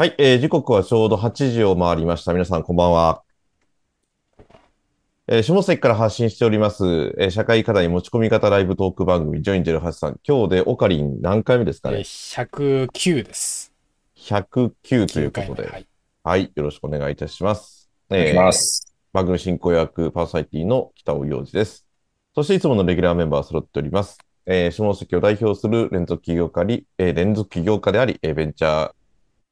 はい、えー時刻はちょうど8時を回りました。皆さん、こんばんは。えー下関から発信しております、えー社会課題持ち込み方ライブトーク番組、ジョイン08さん。今日でオカリン何回目ですかえーね109です。?109 という9ことで。はい。はい、よろしくお願いいたします。お願いします。番組進行役パーソナリティの北尾洋二です。そしていつものレギュラーメンバー揃っております。えー下関を代表する連続起業家に、えー連続起業家であり、えーベンチャー経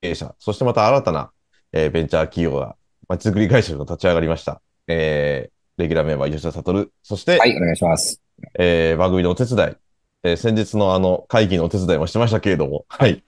営者、そしてまた新たな、えーベンチャー企業が、まちづくり会社が立ち上がりました。えーレギュラーメンバー吉田悟、そして、はい、お願いします。えー番組のお手伝い、えー先日のあの会議のお手伝いもしてましたけれども、はい。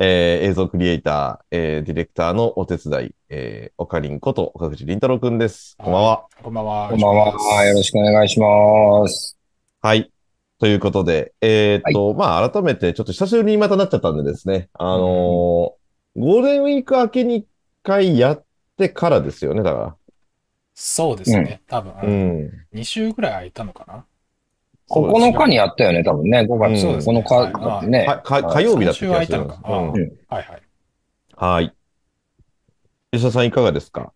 えー映像クリエイター、えーディレクターのお手伝い、えー、おかりんこと岡口凛太郎くんです。こんばんは。こんばんは。こんばんは。よろしくお願いします。はい。ということで、えーっと、まあ、改めて、ちょっと久しぶりにまたなっちゃったんでですね、あのーゴールデンウィーク明けに一回やってからですよね、だかそうですね。多分、ら。うん。2週ぐらい空いたのかな。9日にやったよね、多分ね。5月そうですね9日だってね。かか火曜日だった気がするんです。三週空いたのかうんうんはいはい。はい。吉田さんいかがですか？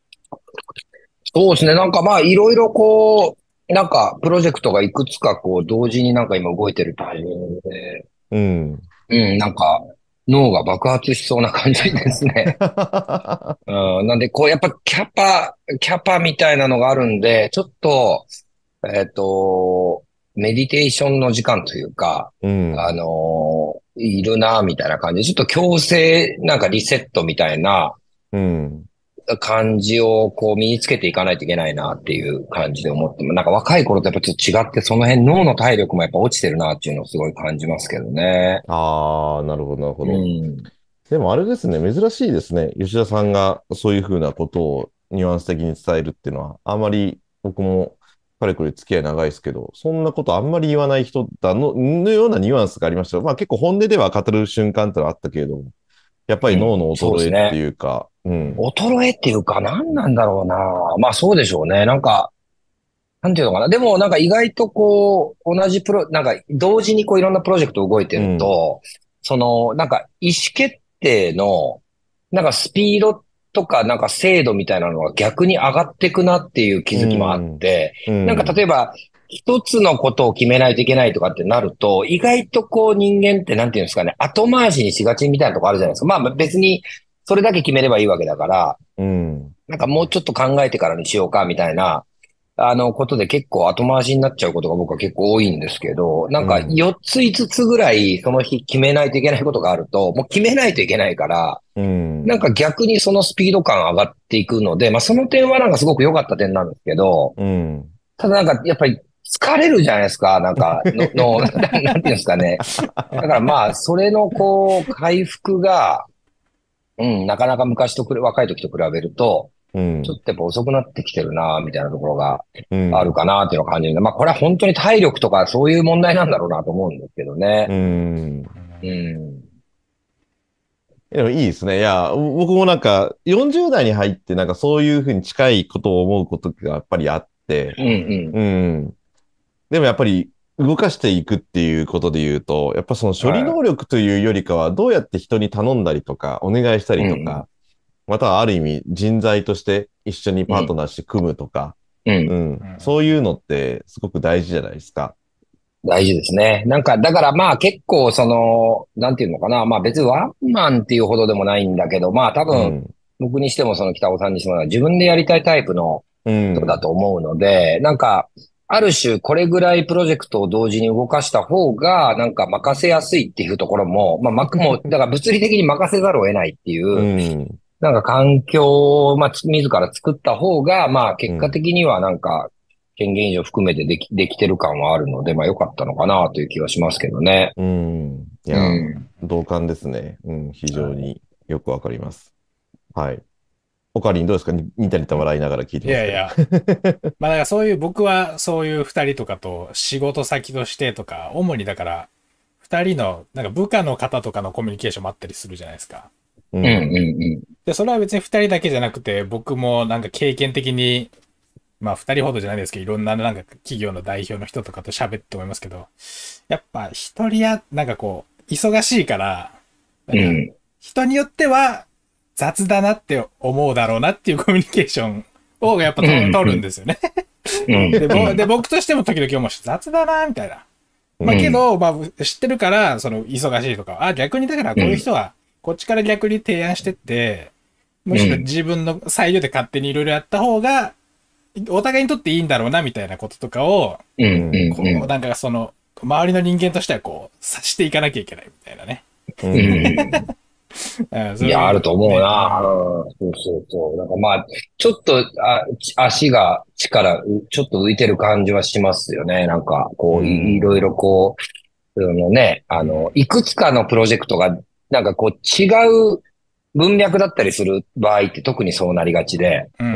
そうですね。なんかまあ、いろいろこう、なんか、プロジェクトがいくつかこう、同時になんか今動いてるタイミングで、うん。うん、なんか、脳が爆発しそうな感じですね。うん、なんで、こう、やっぱキャパ、キャパみたいなのがあるんで、ちょっと、えっと、メディテーションの時間というか、うん。あのーいるな、みたいな感じで、ちょっと強制、なんかリセットみたいなうん。感じをこう身につけていかないといけないなっていう感じで思っても、なんか若い頃とやっぱちょっと違って、その辺脳の体力もやっぱ落ちてるなっていうのをすごい感じますけどね。ああ、なるほど、なるほど。うん。でもあれですね、珍しいですね。吉田さんがそういうふうなことをニュアンス的に伝えるっていうのは、あまり僕もかれこれ付き合い長いですけど、そんなことあんまり言わない人だの、のようなニュアンスがありましたよ。まあ結構本音では語る瞬間ってのはあったけれども、やっぱり脳の衰えっていうか、うん。衰えっていうか何なんだろうな。まあそうでしょうね。なんか、なんていうのかな。でもなんか意外とこう、同じプロ、なんか同時にこういろんなプロジェクト動いてると、その、なんか意思決定の、なんかスピードとかなんか精度みたいなのが逆に上がっていくなっていう気づきもあって、うんなんか例えば、一つのことを決めないといけないとかってなると、意外とこう人間ってなんていうんですかね、後回しにしがちみたいなとこあるじゃないですか。まあ別にそれだけ決めればいいわけだから、うん。なんかもうちょっと考えてからにしようかみたいな、あのことで結構後回しになっちゃうことが僕は結構多いんですけど、なんかうん4つ5つぐらいその日決めないといけないことがあると、もう決めないといけないから、うん。なんか逆にそのスピード感上がっていくので、まあその点はなんかすごく良かった点なんですけど、うん。ただなんかやっぱり疲れるじゃないですか、なんかの、の、なんていうんですかね。だからまあ、それのこう、回復が、うん、なかなか昔とくれ、若い時と比べると、うんちょっとやっぱ遅くなってきてるな、みたいなところがうん。あるかな、っていうのを感じるんで、まあこれは本当に体力とかそういう問題なんだろうなと思うんですけどね。うん。うん。でもいいですね。いや、僕もなんか、40代に入って、なんかそういうふうに近いことを思うことがやっぱりあって、うんうん。うん。でもやっぱり、動かしていくっていうことで言うと、やっぱその処理能力というよりかは、どうやって人に頼んだりとか、お願いしたりとうんか、またはある意味人材として一緒にパートナーして組むとか、うん。うんうんそういうのってすごく大事じゃないですか。大事ですね。なんか、だからまあ結構その、なんていうのかな。まあ別にワンマンっていうほどでもないんだけど、まあ多う分、ん。僕にしてもその北尾さんにしても自分でやりたいタイプのうん。人だと思うので、なんか、ある種これぐらいプロジェクトを同時に動かした方が、なんか任せやすいっていうところも、まあ、まもう、だから物理的に任せざるを得ないっていう、うん。なんか環境を、まあ、つ自ら作った方が、まあ、結果的にはなんか、権限以上含めてでき、できてる感はあるので、まあ、良かったのかなという気はしますけどね。うん。いうや、ん。同感ですね。うん。非常によくわかります。はい。オカリンどうですか？に似た似た笑いながら聞いていますけどやいや。まあだからそういう、僕はそういう二人とかと仕事先としてとか、主にだから、二人の、なんか部下の方とかのコミュニケーションもあったりするじゃないですか。ううん、うん、うん。で、それは別に二人だけじゃなくて、僕もなんか経験的に、まあ二人ほどじゃないですけど、いろんななんか企業の代表の人とかと喋って思いますけど、やっぱ一人や、なんかこう、忙しいから。人によっては雑だなって思うだろうなっていうコミュニケーションをやっぱ取るんですよね。うん。でぼで、僕としても時々思うし、雑だなみたいな。まあけど、まあ知ってるから、その忙しいとか、あ、逆にだからこういう人は、こっちから逆に提案してって、むしろ自分の裁量で勝手にいろいろやった方が、お互いにとっていいんだろうなみたいなこととかを。こう、なんかその、周りの人間としてはこう、察していかなきゃいけないみたいなね。いや、あると思うな。そうそうそう。なんかまあ、ちょっと、あ、ち足が力、うちょっと浮いてる感じはしますよね。なんか、こう、うんいいろいろこう、そのね、あの、いくつかのプロジェクトが、なんかこう、違う文脈だったりする場合って特にそうなりがちで、う。うん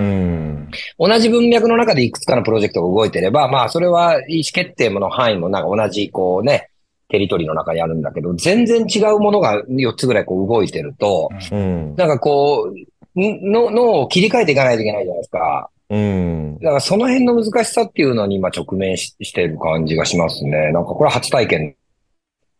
ん。同じ文脈の中でいくつかのプロジェクトが動いてれば、まあ、それは意思決定の範囲もなんか同じ、こうね、テリトリーの中にあるんだけど、全然違うものが4つぐらいこう動いてると、うん。なんかこう、んの、脳を切り替えていかないといけないじゃないですか。うん。だからその辺の難しさっていうのに今直面ししてる感じがしますね。なんかこれは初体験。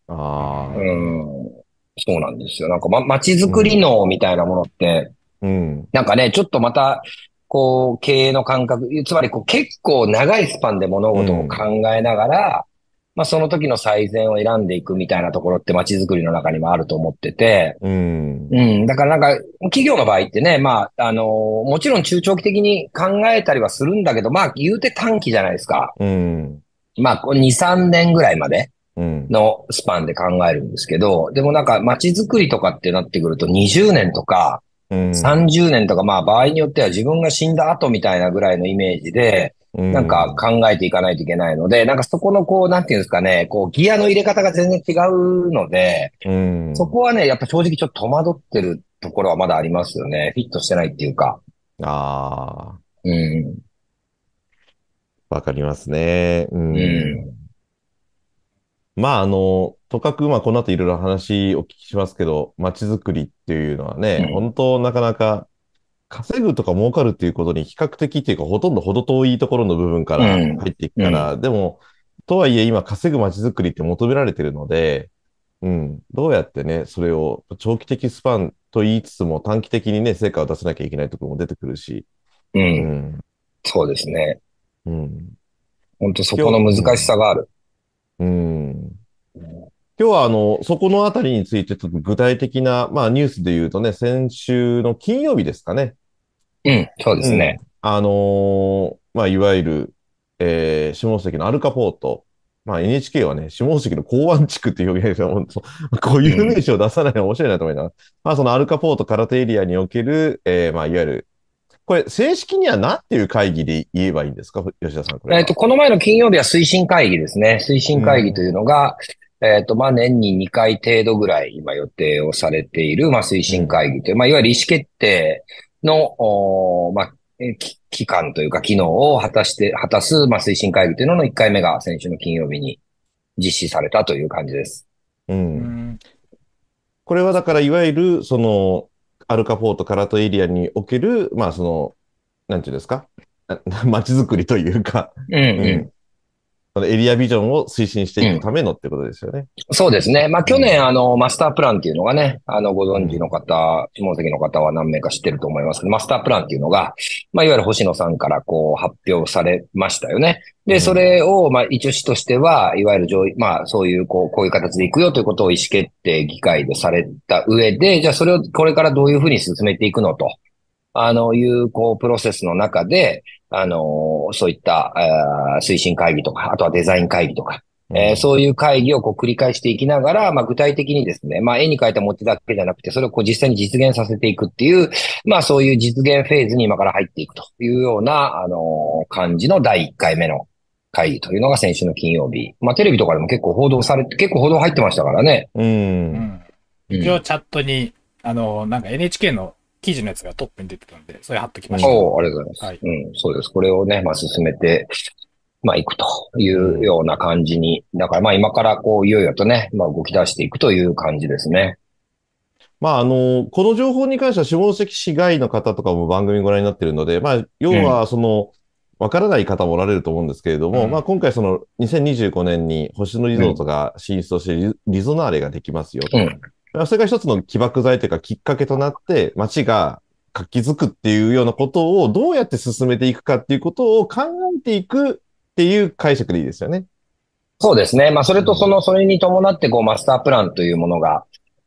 ああ。うん。そうなんですよ。なんかま、街づくり脳みたいなものって、うん。なんかね、ちょっとまた、こう、経営の感覚、つまりこう結構長いスパンで物事を考えながら、まあその時の最善を選んでいくみたいなところって街づくりの中にもあると思ってて、うん。うん。だからなんか、企業の場合ってね、まあ、あのもちろん中長期的に考えたりはするんだけど、まあ、言うて短期じゃないですか。うん。まあ、こう2、3年ぐらいまでうん。のスパンで考えるんですけど、でもなんか街づくりとかってなってくると20年とかうん。30年とか、まあ場合によっては自分が死んだ後みたいなぐらいのイメージで、なんか考えていかないといけないので、なんかそこのこう、なんていうんですかね、こう、ギアの入れ方が全然違うので、うん。そこはね、やっぱ正直ちょっと戸惑ってるところはまだありますよね。フィットしてないっていうか。ああ。うん。わかりますね。うん。うんまあ、あの、とかく、まあ、この後いろいろ話お聞きしますけど、街づくりっていうのはね、うん本当なかなか稼ぐとか儲かるっていうことに比較的っていうか、ほとんど程遠いところの部分からうん入っていくから、でも、とはいえ今稼ぐ街づくりって求められてるので、うん、どうやってね、それを長期的スパンと言いつつも短期的にね、成果を出さなきゃいけないところも出てくるし、う。うんん、そうですね。うん。本当そこの難しさがある。うん今日はあの、そこのあたりについてちょっと具体的な、まあニュースで言うとね、先週の金曜日ですかね。うん、そうですね。あのーまあいわゆる、えー下関のアルカポート。まあ NHK はね、下関の港湾地区っていう表現です本当 こういう名詞を出さないのは面白いなと思いながら。まあそのアルカポート空手エリアにおける、えーまあいわゆる、これ正式には何ていう会議で言えばいいんですか？吉田さん、これは。えっと、この前の金曜日は推進会議ですね。推進会議というのが、えっと、まあ、年に2回程度ぐらい今予定をされている、まあ、推進会議という、まあ、いわゆる意思決定の、おーまあ、期間というか機能を果たして、果たす、まあ、推進会議というのの1回目が先週の金曜日に実施されたという感じです。う。うんんこれはだから、いわゆる、その、アルカポート、カラトエリアにおける、まあ、その、なんていうんですか、あ街づくりというか、うん、うん。そのエリアビジョンを推進していくためのってことですよね。そうですね。まあ、去年、あの、マスタープランっていうのがね、あの、ご存知の方、下関の方は何名か知ってると思いますけど、マスタープランっていうのが、まあ、いわゆる星野さんからこう発表されましたよね。で、うんそれを、まあ、一応市としては、いわゆる上位、まあ、そういう、こう、こういう形でいくよということを意思決定議会でされた上で、じゃあそれをこれからどういうふうに進めていくのと、あの、いう、こう、プロセスの中で、あの、そういった、あー推進会議とか、あとはデザイン会議とか、えーそういう会議をこう繰り返していきながら、まあ具体的にですね、まあ絵に描いた餅だけじゃなくて、それをこう実際に実現させていくっていう、まあそういう実現フェーズに今から入っていくというような、あの感じの第1回目の会議というのが先週の金曜日。まあテレビとかでも結構報道されて、結構報道入ってましたからね。うん一応チャットに、あの、なんか NHK の記事のやつがトップに出てたんで、それ貼っときました。おーありがとうございます。はいうん、そうです。これをね、まあ進めて、まあ行くというような感じに。だからまあ今からこういよいよとね、まあ動き出していくという感じですね。まあ、あの、この情報に関しては下関市外の方とかも番組ご覧になってるので、まあ、要は、その、わからない方もおられると思うんですけれども、うんまあ、今回その、2025年に星野リゾートが進出をしてリ、リゾナーレができますよと。うん。それが一つの起爆剤というかきっかけとなって、街が活気づくっていうようなことをどうやって進めていくかっていうことを考えていくっていう解釈でいいですよね。そうですね。まあ、それとその、それに伴って、こう、マスタープランというものが、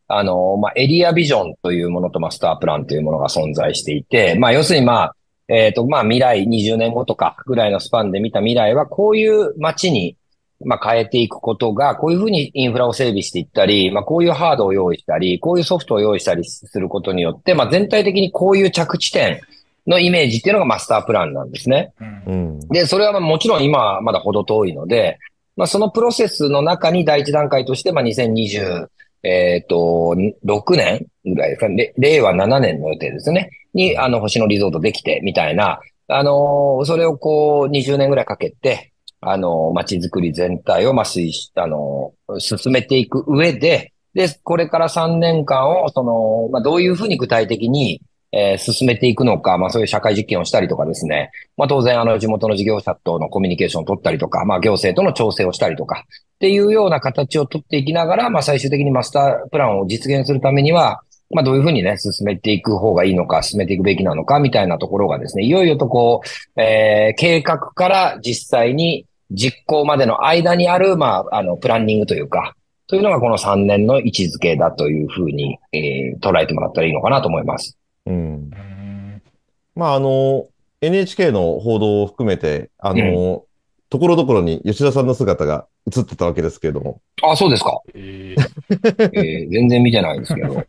あの、まあ、エリアビジョンというものとマスタープランというものが存在していて、まあ、要するにまあ、えっ、と、まあ、未来20年後とかぐらいのスパンで見た未来は、こういう街に、まあ、変えていくことが、こういうふうにインフラを整備していったり、まあ、こういうハードを用意したり、こういうソフトを用意したりすることによって、まあ、全体的にこういう着地点のイメージっていうのがマスタープランなんですね。うんうん。で、それはまあもちろん今はまだ程遠いので、まあそのプロセスの中に第一段階として、まあ2020、えっと、6年ぐらいですかね、れ令和7年の予定ですね。に、あの、星野リゾートできて、みたいな、あのーそれをこう、20年ぐらいかけて、あの街づくり全体を、まあ、推し、あの進めていく上で、で、これから3年間を、その、まあ、どういうふうに具体的に、えー進めていくのか、まあそういう社会実験をしたりとかですね。まあ当然あの地元の事業者とのコミュニケーションを取ったりとか、まあ行政との調整をしたりとか、っていうような形を取っていきながら、まあ最終的にマスタープランを実現するためには、まあどういうふうにね、進めていく方がいいのか、進めていくべきなのか、みたいなところがですね、いよいよとこう、えー計画から実際に実行までの間にある、まあ、あの、プランニングというか、というのがこの3年の位置づけだというふうに、えー捉えてもらったらいいのかなと思います。うん。うんまあ、あの、NHK の報道を含めて、あの、ところどころに吉田さんの姿が映ってたわけですけれども、あ、そうですか。えー えー全然見てないですけど。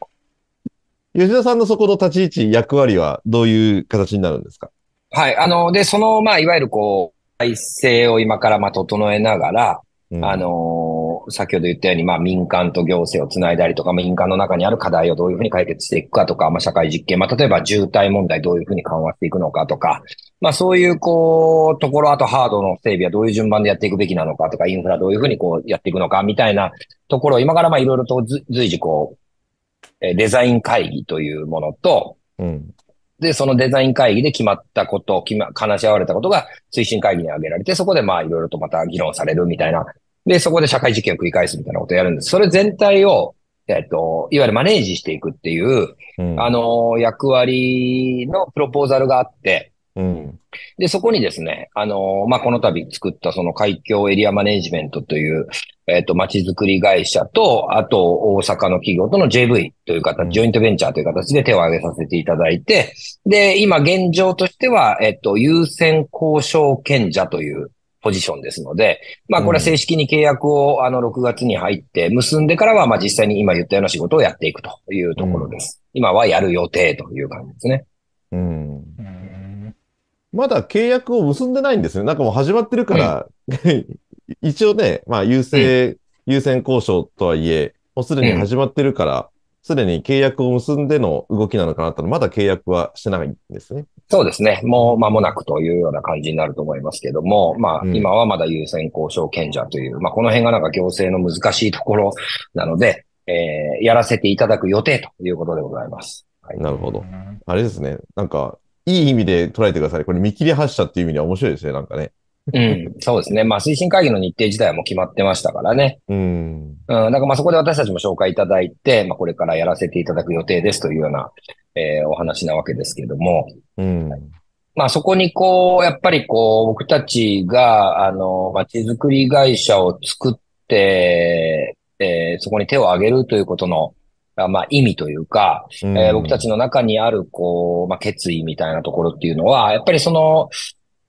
吉田さんのそこの立ち位置、役割はどういう形になるんですか？はい。あの、で、その、まあ、いわゆるこう、体制を今からまあ整えながら、うんあのー先ほど言ったように、まあ、民間と行政をつないだりとか、まあ民間の中にある課題をどういうふうに解決していくかとか、まあ、社会実験、まあ、例えば渋滞問題どういうふうに緩和していくのかとか、まあ、そういう、こう、ところ、あとハードの整備はどういう順番でやっていくべきなのかとか、インフラどういうふうにこうやっていくのか、みたいなところを今からまあ、いろいろとず随時こう、えーデザイン会議というものと、うん。で、そのデザイン会議で決まったこと、決ま、話し合われたことが推進会議に挙げられて、そこでまあいろいろとまた議論されるみたいな。で、そこで社会実験を繰り返すみたいなことをやるんです。それ全体を、えっと、いわゆるマネージしていくっていう、うん。あの、役割のプロポーザルがあって、うん。で、そこにですね、あの、まあ、この度作ったその海峡エリアマネジメントという、えっ、と、街づくり会社と、あと大阪の企業との JV といううん形、ジョイントベンチャーという形で手を挙げさせていただいて、で、今現状としては、えっ、と、優先交渉権者というポジションですので、まあ、これは正式に契約を、あの、6月に入って結んでからは、まあ、実際に今言ったような仕事をやっていくというところです。今はやる予定という感じですね。うん。うんまだ契約を結んでないんですね。なんかもう始まってるから、一応ね、まあ優先、優先交渉とはいえ、もうすでに始まってるから、すでに契約を結んでの動きなのかなと、まだ契約はしてないんですね。そうですね。もう間もなくというような感じになると思いますけども、まあ、うん今はまだ優先交渉権者という、まあ、この辺がなんか行政の難しいところなので、えーやらせていただく予定ということでございます。はい。なるほど。あれですね。なんか、いい意味で捉えてください。これ見切り発車っていう意味では面白いですね。なんかね。うん。そうですね。まあ、推進会議の日程自体はもう決まってましたからね。うん。うん。だからまあ、そこで私たちも紹介いただいて、まあ、これからやらせていただく予定ですというような、えーお話なわけですけれども、うん。まあそこにこう、やっぱりこう、僕たちが、あの、街づくり会社を作って、えーそこに手を挙げるということの、あまあ意味というか、うんえー僕たちの中にある、こう、まあ決意みたいなところっていうのは、やっぱりその、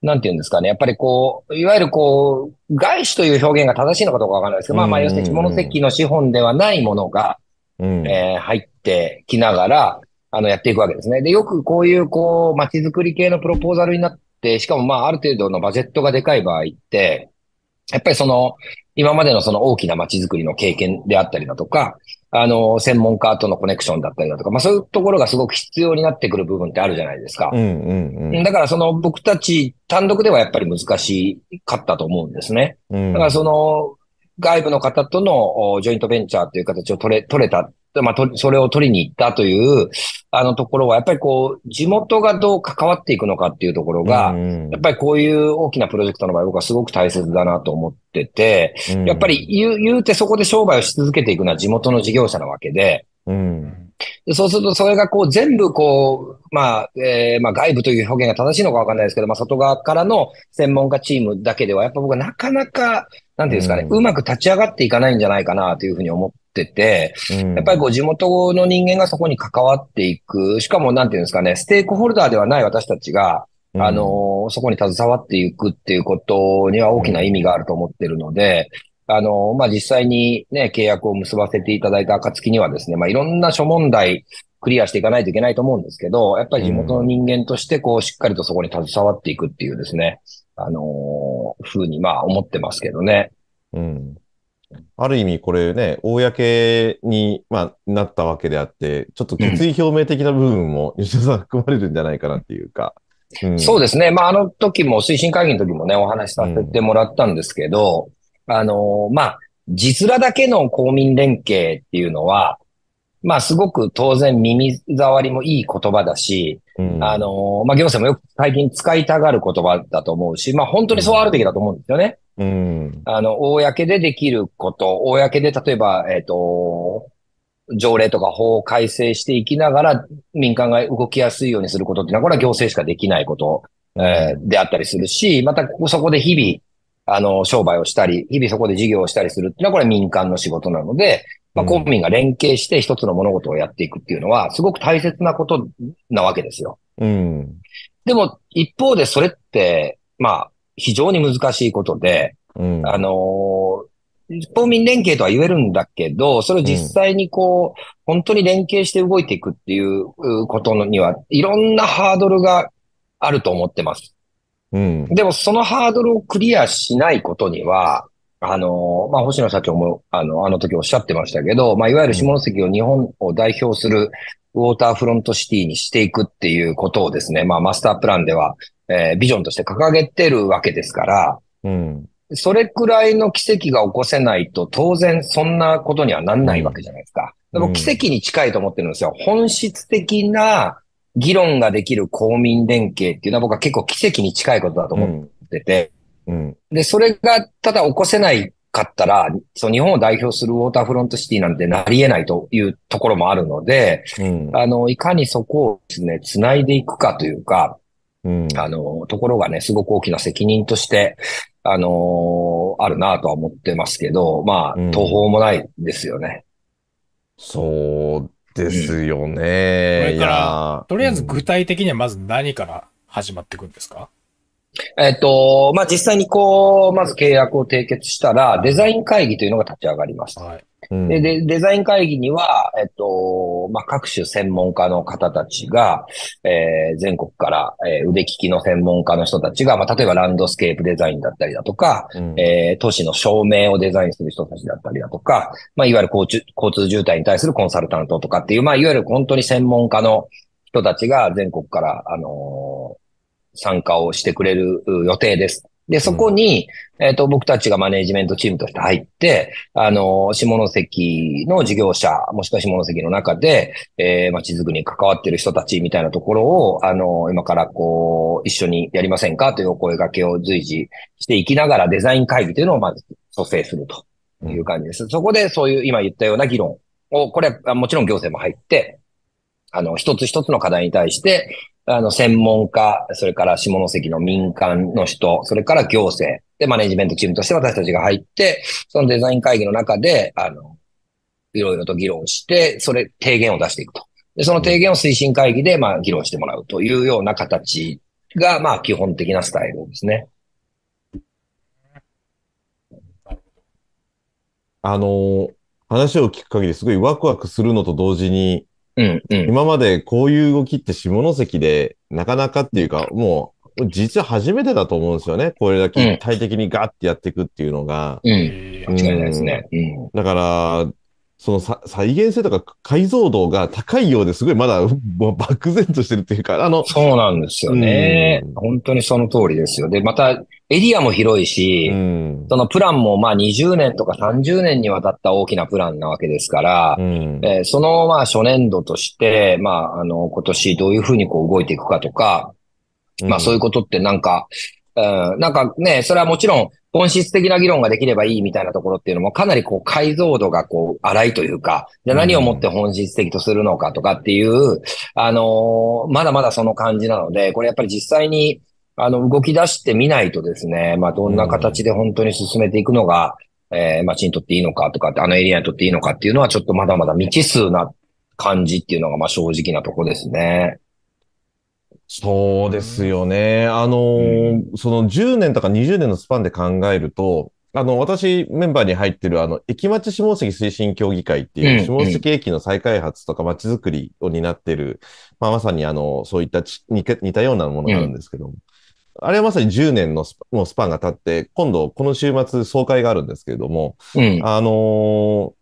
なんていうんですかね。やっぱりこう、いわゆるこう、外資という表現が正しいのかどうかわからないですけど、まあまあ、うん要するに下関の資本ではないものが、うん。えー入ってきながら、あの、やっていくわけですね。で、よくこういう、こう、街づくり系のプロポーザルになって、しかもまあ、ある程度のバジェットがでかい場合って、やっぱりその、今までのその大きな街づくりの経験であったりだとか、あの、専門家とのコネクションだったりだとか、まあそういうところがすごく必要になってくる部分ってあるじゃないですかう。ん。うん。うん。だからその僕たち単独ではやっぱり難しかったと思うんですね。うんだからその、外部の方とのおジョイントベンチャーという形を取れ、取れた、まあ、とそれを取りに行ったという、あのところは、やっぱりこう、地元がどう関わっていくのかっていうところが、うんやっぱりこういう大きなプロジェクトの場合、僕はすごく大切だなと思ってて、やっぱり言う、言うてそこで商売をし続けていくのは地元の事業者なわけで、うん。でそうすると、それがこう全部こう、まあ、えーまあ外部という表現が正しいのかわかんないですけど、まあ外側からの専門家チームだけでは、やっぱ僕はなかなか、なんていうんですかね、ううんまく立ち上がっていかないんじゃないかなというふうに思ってて、うん。やっぱりこう地元の人間がそこに関わっていく、しかもなんていうんですかね、ステークホルダーではない私たちが、あのーそこに携わっていくっていうことには大きな意味があると思ってるので、あのーまあ、実際にね、契約を結ばせていただいた暁にはですね、まあ、いろんな諸問題クリアしていかないといけないと思うんですけど、やっぱり地元の人間としてこう、しっかりとそこに携わっていくっていうですね、あのーふうにまあ思ってますけどね。うん。ある意味これね、公に、まあ、なったわけであって、ちょっと決意表明的な部分も吉田さん含まれるんじゃないかなっていうか。うん、そうですね。まあ、あの時も、推進会議の時もね、お話しさせてもらったんですけど、あの、まあ、実らだけの公民連携っていうのは、まあ、すごく当然耳障りもいい言葉だし、うん、あの、まあ、行政もよく最近使いたがる言葉だと思うし、まあ、本当にそうあるべきだと思うんですよね。うん。あの、公でできること、公で例えば、えっ、と、条例とか法を改正していきながら民間が動きやすいようにすることっていうのは、これは行政しかできないこと、えーであったりするし、またそこで日々、あの、商売をしたり、日々そこで事業をしたりするっていうのは、これは民間の仕事なので、まあ、うん公民が連携して一つの物事をやっていくっていうのは、すごく大切なことなわけですよ。うん。でも、一方でそれって、まあ、非常に難しいことで、うん。あのー公民連携とは言えるんだけど、それを実際にこう、本当に連携して動いていくっていううことには、いろんなハードルがあると思ってます。うん。でも、そのハードルをクリアしないことには、あのーまあ、星野社長も、あの、あの時おっしゃってましたけど、まあ、いわゆる下関を日本を代表するウォーターフロントシティにしていくっていうことをですね、まあ、マスタープランでは、えービジョンとして掲げてるわけですから、うん。それくらいの奇跡が起こせないと、当然そんなことにはなんないわけじゃないですか。でうんも奇跡に近いと思ってるんですよ。本質的な議論ができる公民連携っていうのは僕は結構奇跡に近いことだと思うん。ってて、うん。で、それがただ起こせないかったら、そう日本を代表するウォーターフロントシティなんてなり得ないというところもあるので、うん。あの、いかにそこをですね、繋いでいくかというか、うん。あの、ところがね、すごく大きな責任として、あのあるなとは思ってますけど、まあうん、途方もないですよね。そうですよこね。いれからとりあえず具体的にはまず何から始まっていくんですか？えっと、まあ、実際にこう、まず契約を締結したら、デザイン会議というのが立ち上がります。はい。うんで、でデザイン会議には、えっと、まあ、各種専門家の方たちが、えー全国から、えー腕利きの専門家の人たちが、まあ、例えばランドスケープデザインだったりだとか、うんえー都市の照明をデザインする人たちだったりだとか、まあ、いわゆる交通交通渋滞に対するコンサルタントとかっていう、まあ、いわゆる本当に専門家の人たちが全国から、あのー参加をしてくれるう予定です。で、そこに、えっ、と、僕たちがマネージメントチームとして入って、あのー下関の事業者、もしくは下関の中で、えー、まちづくりに関わっている人たちみたいなところを、あのー今からこう、一緒にやりませんかというお声掛けを随時していきながらデザイン会議というのをまず蘇生するという感じです。そこでそういう今言ったような議論を、これはもちろん行政も入って、あの、一つ一つの課題に対して、あの、専門家、それから下関の民間の人、それから行政、で、マネジメントチームとして私たちが入って、そのデザイン会議の中で、あの、いろいろと議論して、それ、提言を出していくと。で、その提言を推進会議で、まあ、議論してもらうというような形が、まあ、基本的なスタイルですね。あの話を聞く限りすごいワクワクするのと同時に、うん、うん。今までこういう動きって下関でなかなかっていうか、もう実は初めてだと思うんですよね。これだけ一体的にガッてやっていくっていうのが。うん。えー間違いないですね。うん。だから、そのさ再現性とか解像度が高いようですごいまだもう漠然としてるっていうか、あの、そうなんですよねうん。本当にその通りですよ。で、また、エリアも広いし、うん。そのプランもまあ20年とか30年にわたった大きなプランなわけですから、うん。えーそのまあ初年度として、まああの今年どういうふうにこう動いていくかとか、まあそういうことってなんか、うん、なんかね、それはもちろん本質的な議論ができればいいみたいなところっていうのもかなりこう解像度がこう荒いというか、じゃあ何をもって本質的とするのかとかっていう、あのーまだまだその感じなので、これやっぱり実際にあの動き出してみないとですね、まあどんな形で本当に進めていくのが、えー、町にとっていいのかとかあのエリアにとっていいのかっていうのはちょっとまだまだ未知数な感じっていうのがまあ正直なところですね。そうですよね。あのーその10年とか20年のスパンで考えると、あの、私、メンバーに入ってる、あの、駅町下関推進協議会っていう、うん下関駅の再開発とか街づくりを担ってる、まあ、まさにあの、そういったち似たようなものがあるんですけども、あれはまさに10年のスパもうスパンが経って、今度、この週末、総会があるんですけれども、うん。あのー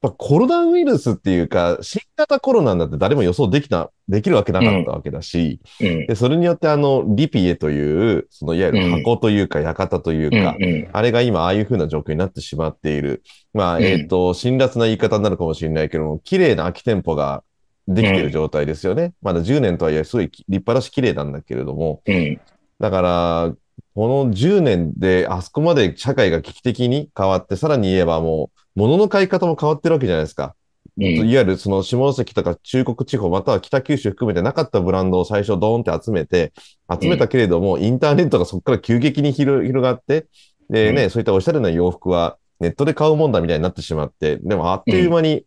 やっぱコロナウイルスっていうか、新型コロナなんて誰も予想できな、できるわけなかったわけだし、うん。で、それによってあの、リピエという、そのいわゆる箱というか、館というか、うん。あれが今ああいう風な状況になってしまっている。まあ、うんえっ、と、辛辣な言い方になるかもしれないけども、綺麗な空き店舗ができている状態ですよね。まだ10年とはいえ、すごい立派だし綺麗なんだけれども、うん。だから、この10年であそこまで社会が危機的に変わって、さらに言えばもう、物の買い方も変わってるわけじゃないですか。うん。いわゆるその下関とか中国地方、または北九州含めてなかったブランドを最初ドーンって集めて、集めたけれども、インターネットがそこから急激に広広がって、でね、うそういったおしゃれな洋服はネットで買うもんだみたいになってしまって、でもあっという間に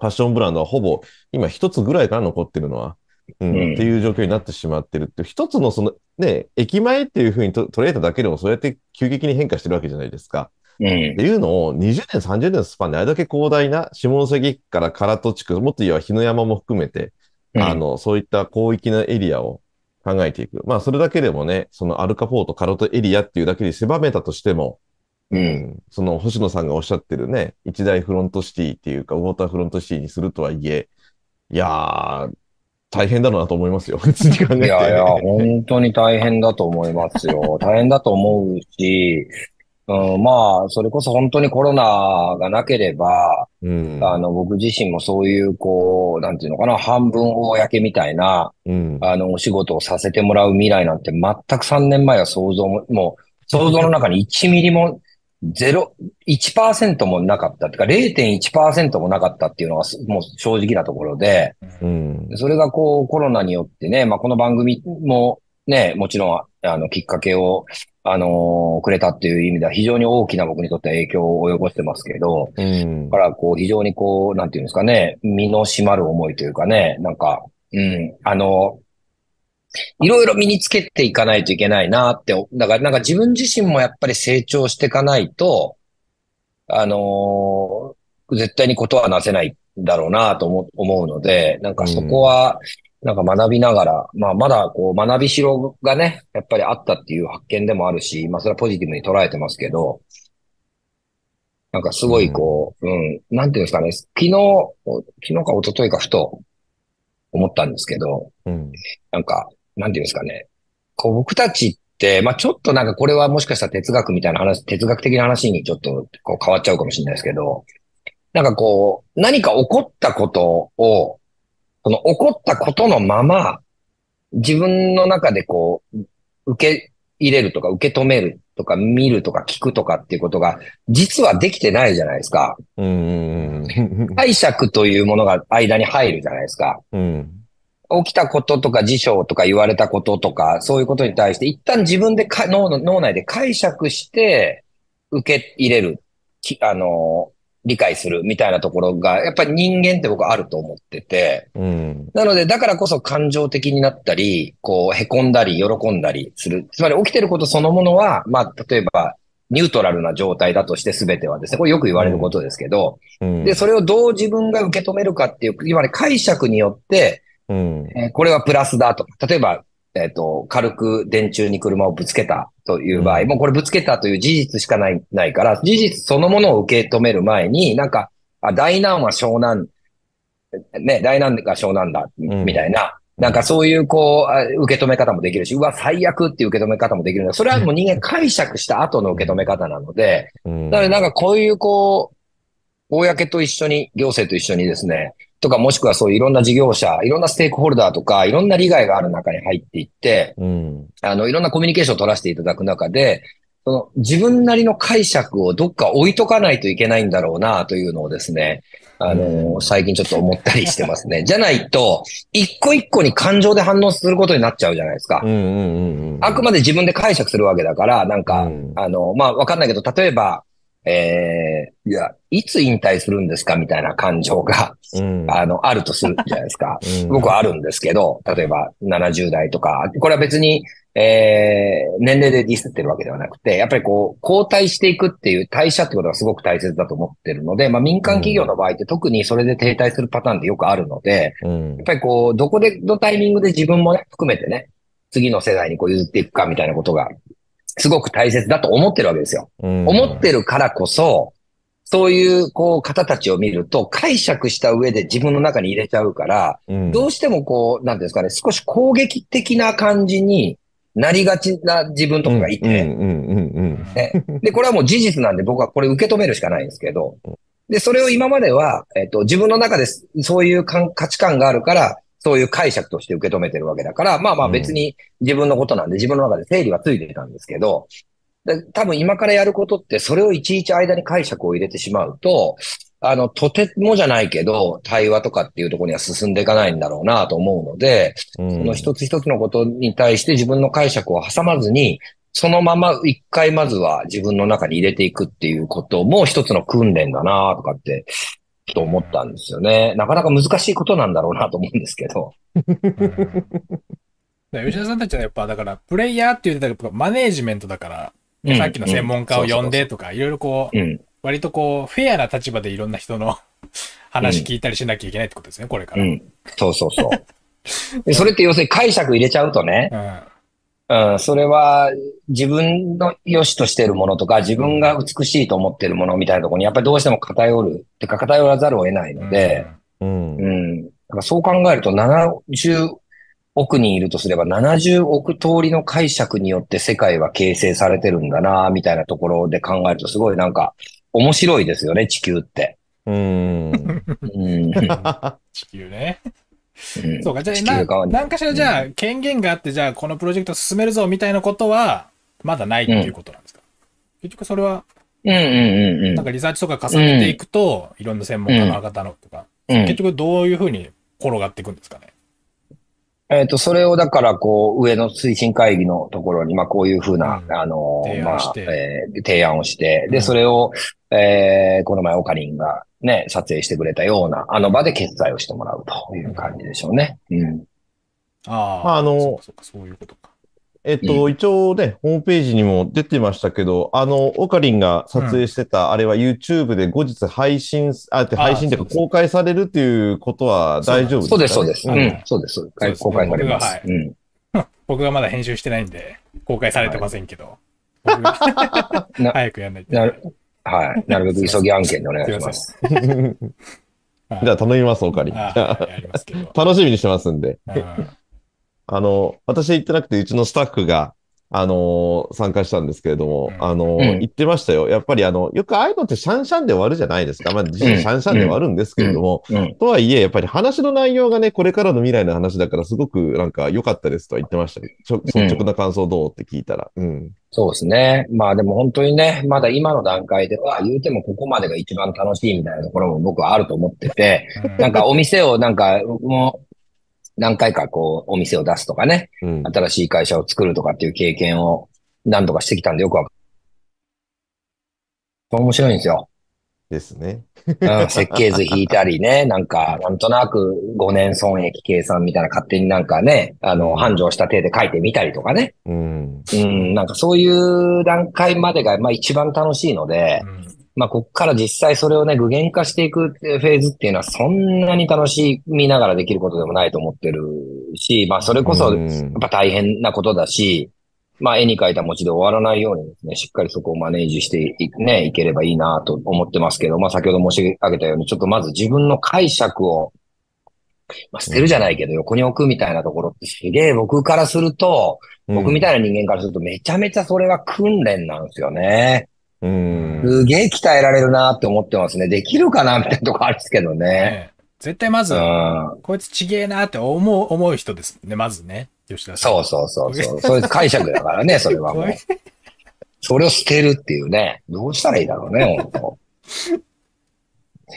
ファッションブランドはほぼ今一つぐらいから残ってるのは、うんうんっていう状況になってしまってるって、一つのそのね、駅前っていうふうにと捉えただけでもそうやって急激に変化してるわけじゃないですか。うんっていうのを20年、30年のスパンであれだけ広大な下関から唐戸地区、もっと言えば日野山も含めて、あの、そういった広域なエリアを考えていく。まあ、それだけでもね、そのアルカポート、カロトエリアっていうだけで狭めたとしても、うん。その星野さんがおっしゃってるね、一大フロントシティっていうか、ウォーターフロントシティにするとはいえ、いやー、大変だろうなと思いますよ。普通に考えて。いやいや、本当に大変だと思いますよ。大変だと思うし、うん、まあ、それこそ本当にコロナがなければ、うん。あの、僕自身もそういう、こう、なんていうのかな、半分公みたいな、うん。あの、お仕事をさせてもらう未来なんて全く3年前は想像も、もう、想像の中に1ミリも、0、1%もなかったっていうか、0.1%もなかったっていうのがす、もう正直なところで、うん。それがこうコロナによってね、まあこの番組もね、もちろんあのきっかけを、あのーくれたっていう意味では非常に大きな僕にとっては影響を及ぼしてますけど、うんだ。からこう非常にこう、なんていうんですかね、身の締まる思いというかね、なんか、うん、あの、いろいろ身につけていかないといけないなって、だからなんか自分自身もやっぱり成長していかないと、あのー絶対にことはなせないんだろうなと思思うので、なんかそこは、なんか学びながら、まあまだこう学びしろがね、やっぱりあったっていう発見でもあるし、まあそれはポジティブに捉えてますけど、なんかすごいこう、うん、なんていうんですかね、昨日、昨日か一昨日かふと思ったんですけど、うん。なんか、なんていうんですかね。こう僕たちって、まあちょっとなんかこれはもしかしたら哲学みたいな話、哲学的な話にちょっとこう変わっちゃうかもしれないですけど、なんかこう、何か起こったことを、その起こったことのまま、自分の中でこう、受け入れるとか受け止めるとか見るとか聞くとかっていうことが、実はできてないじゃないですか。うん。うん。解釈というものが間に入るじゃないですか。うん。起きたこととか事象とか言われたこととか、そういうことに対して、一旦自分でか脳の脳内で解釈して、受け入れる、きあの、理解するみたいなところが、やっぱり人間って僕はあると思ってて、うん。なので、だからこそ感情的になったり、こう、凹んだり、喜んだりする。つまり起きてることそのものは、まあ、例えば、ニュートラルな状態だとして全てはですね、これよく言われることですけど、うん。で、それをどう自分が受け止めるかっていう、いわゆる解釈によって、うん。えーこれはプラスだとか、例えば、えっ、と、軽く電柱に車をぶつけたという場合、うん。もうこれぶつけたという事実しかない、ないから、事実そのものを受け止める前に、なんか、あ、大難は湘南、ね、大難が湘南だ、ん。みたいな、なんかそういう、こうあ、受け止め方もできるし、うわ、最悪っていう受け止め方もできるので、それはもう人間解釈した後の受け止め方なので、うん。なのでなんかこういうこう、公と一緒に、行政と一緒にですね、とかもしくはそういういろんな事業者、いろんなステークホルダーとか、いろんな利害がある中に入っていって、うん。あの、いろんなコミュニケーションを取らせていただく中で、その自分なりの解釈をどっか置いとかないといけないんだろうなというのをですね、あの、最近ちょっと思ったりしてますね。じゃないと、一個一個に感情で反応することになっちゃうじゃないですか。あくまで自分で解釈するわけだから、なんか、うんあの、まあ、わかんないけど、例えば、えー、いや、いつ引退するんですかみたいな感情が、うん。あの、あるとするじゃないですか。うん。僕はあるんですけど、例えば70代とか、これは別に、えー、年齢でディスってるわけではなくて、やっぱりこう、交代していくっていう代謝ってことがすごく大切だと思ってるので、まあ民間企業の場合って特にそれで停滞するパターンってよくあるので、うん。やっぱりこう、どこで、のタイミングで自分もね、含めてね、次の世代にこう譲っていくかみたいなことが、すごく大切だと思ってるわけですよ。うん。思ってるからこそ、そういう、こう、方たちを見ると、解釈した上で自分の中に入れちゃうから、うん。どうしてもこう、なんですかね、少し攻撃的な感じになりがちな自分とかがいて、で、これはもう事実なんで僕はこれ受け止めるしかないんですけど、で、それを今までは、えっと、自分の中でそういう感価値観があるから、そういう解釈として受け止めてるわけだから、まあまあ別に自分のことなんで自分の中で整理はついてたんですけど、で多分今からやることってそれをいちいち間に解釈を入れてしまうと、あの、とてもじゃないけど、対話とかっていうところには進んでいかないんだろうなと思うので、うん。その一つ一つのことに対して自分の解釈を挟まずに、そのまま一回まずは自分の中に入れていくっていうことも一つの訓練だなとかって、と思ったんですよね。なかなか難しいことなんだろうなと思うんですけど。う ん吉田さんたちはやっぱ、だから、プレイヤーって言ってたけど、マネージメントだから、さっきの専門家を呼んでとか、いろいろこう、うん。割とこう、フェアな立場でいろんな人の 話聞いたりしなきゃいけないってことですね、これから。うん。うん。そうそうそう。でそれって要するに解釈入れちゃうとね、うん、それは自分の良しとしているものとか、自分が美しいと思っているものみたいなところにやっぱりどうしても偏る、てか偏らざるを得ないので、うんうん。だからそう考えると70億人いるとすれば70億通りの解釈によって世界は形成されてるんだな、みたいなところで考えるとすごいなんか面白いですよね、地球って。うん。うん。地球ね。うん。そうか、じゃあ、ながなんかしらじゃあ、権限があって、じゃあ、このプロジェクト進めるぞ、みたいなことは、まだないっていうことなんですか、結局それは、うんうんうんうん。なんかリサーチとか重ねていくと、いろんな専門家の方のとか、うん。結局どういうふうに転がっていくんですかね？えっ、と、それをだから、こう、上の推進会議のところに、まあ、こういうふうな、うん。あの、まあえー提案をして、で、うん。それを、えーこの前、オカリンがね、撮影してくれたような、あの場で決済をしてもらうという感じでしょうね。うん。あまああのそうかそうか、そういうことか。えっと、一応ね、ホームページにも出てましたけど、あの、オカリンが撮影してた、あれは YouTube で後日配信、あ、って配信というか公開されるっていうことは大丈夫ですか、ね、そうです、そうです。ううんん、そうです。そうです公開されます。僕がはいうん。僕がまだ編集してないんで、公開されてませんけど、僕が な 早くやんないと。なるはい。なるべく急ぎ案件でお願いします。はいじゃあ頼みます、オカリン。あじゃはいやり楽しみにしてますんで。うんあの、私行ってなくて、うちのスタッフが、あのー参加したんですけれども、うんあのーうん言ってましたよ。やっぱりあの、よくああいうのってシャンシャンで終わるじゃないですか。まあ、実際シャンシャンで終わるんですけれども、うん。とはいえ、やっぱり話の内容がね、これからの未来の話だから、すごくなんか良かったですとは言ってましたね。ちょ率直な感想どうって聞いたら。うん。そうですね。まあでも本当にね、まだ今の段階では言うてもここまでが一番楽しいみたいなところも僕はあると思ってて、なんかお店をなんかもう何回かこうお店を出すとかね、うん。新しい会社を作るとかっていう経験を何度かしてきたんでよくわかる。面白いんですよ。ですね。うん、設計図引いたりね、なんか、なんとなく5年損益計算みたいな勝手になんかね、あの、繁盛した手で書いてみたりとかね。うん。うん、なんかそういう段階までが、まあ一番楽しいので、うんまあこっから実際それをね、具現化していくフェーズっていうのはそんなに楽しみながらできることでもないと思ってるし、まあそれこそ、やうんっぱ大変なことだし、まあ絵に描いた餅で終わらないようにですね、しっかりそこをマネージしていね、いければいいなと思ってますけど、まあ先ほど申し上げたように、ちょっとまず自分の解釈を、まあ捨てるじゃないけど横に置くみたいなところってすげえ僕からすると、僕みたたいな人間からするとめちゃめちゃそれは訓練なんですよね。うん。すげえ鍛えられるなって思ってますね。できるかなみたいなとこあるんですけどね。ね絶対まずう、ん。こいつちげえなって思う、思う人ですね、まずね。吉田さん。そうそうそうそう。そういう解釈だからね、それはもう。それを捨てるっていうね。どうしたらいいだろうね、本当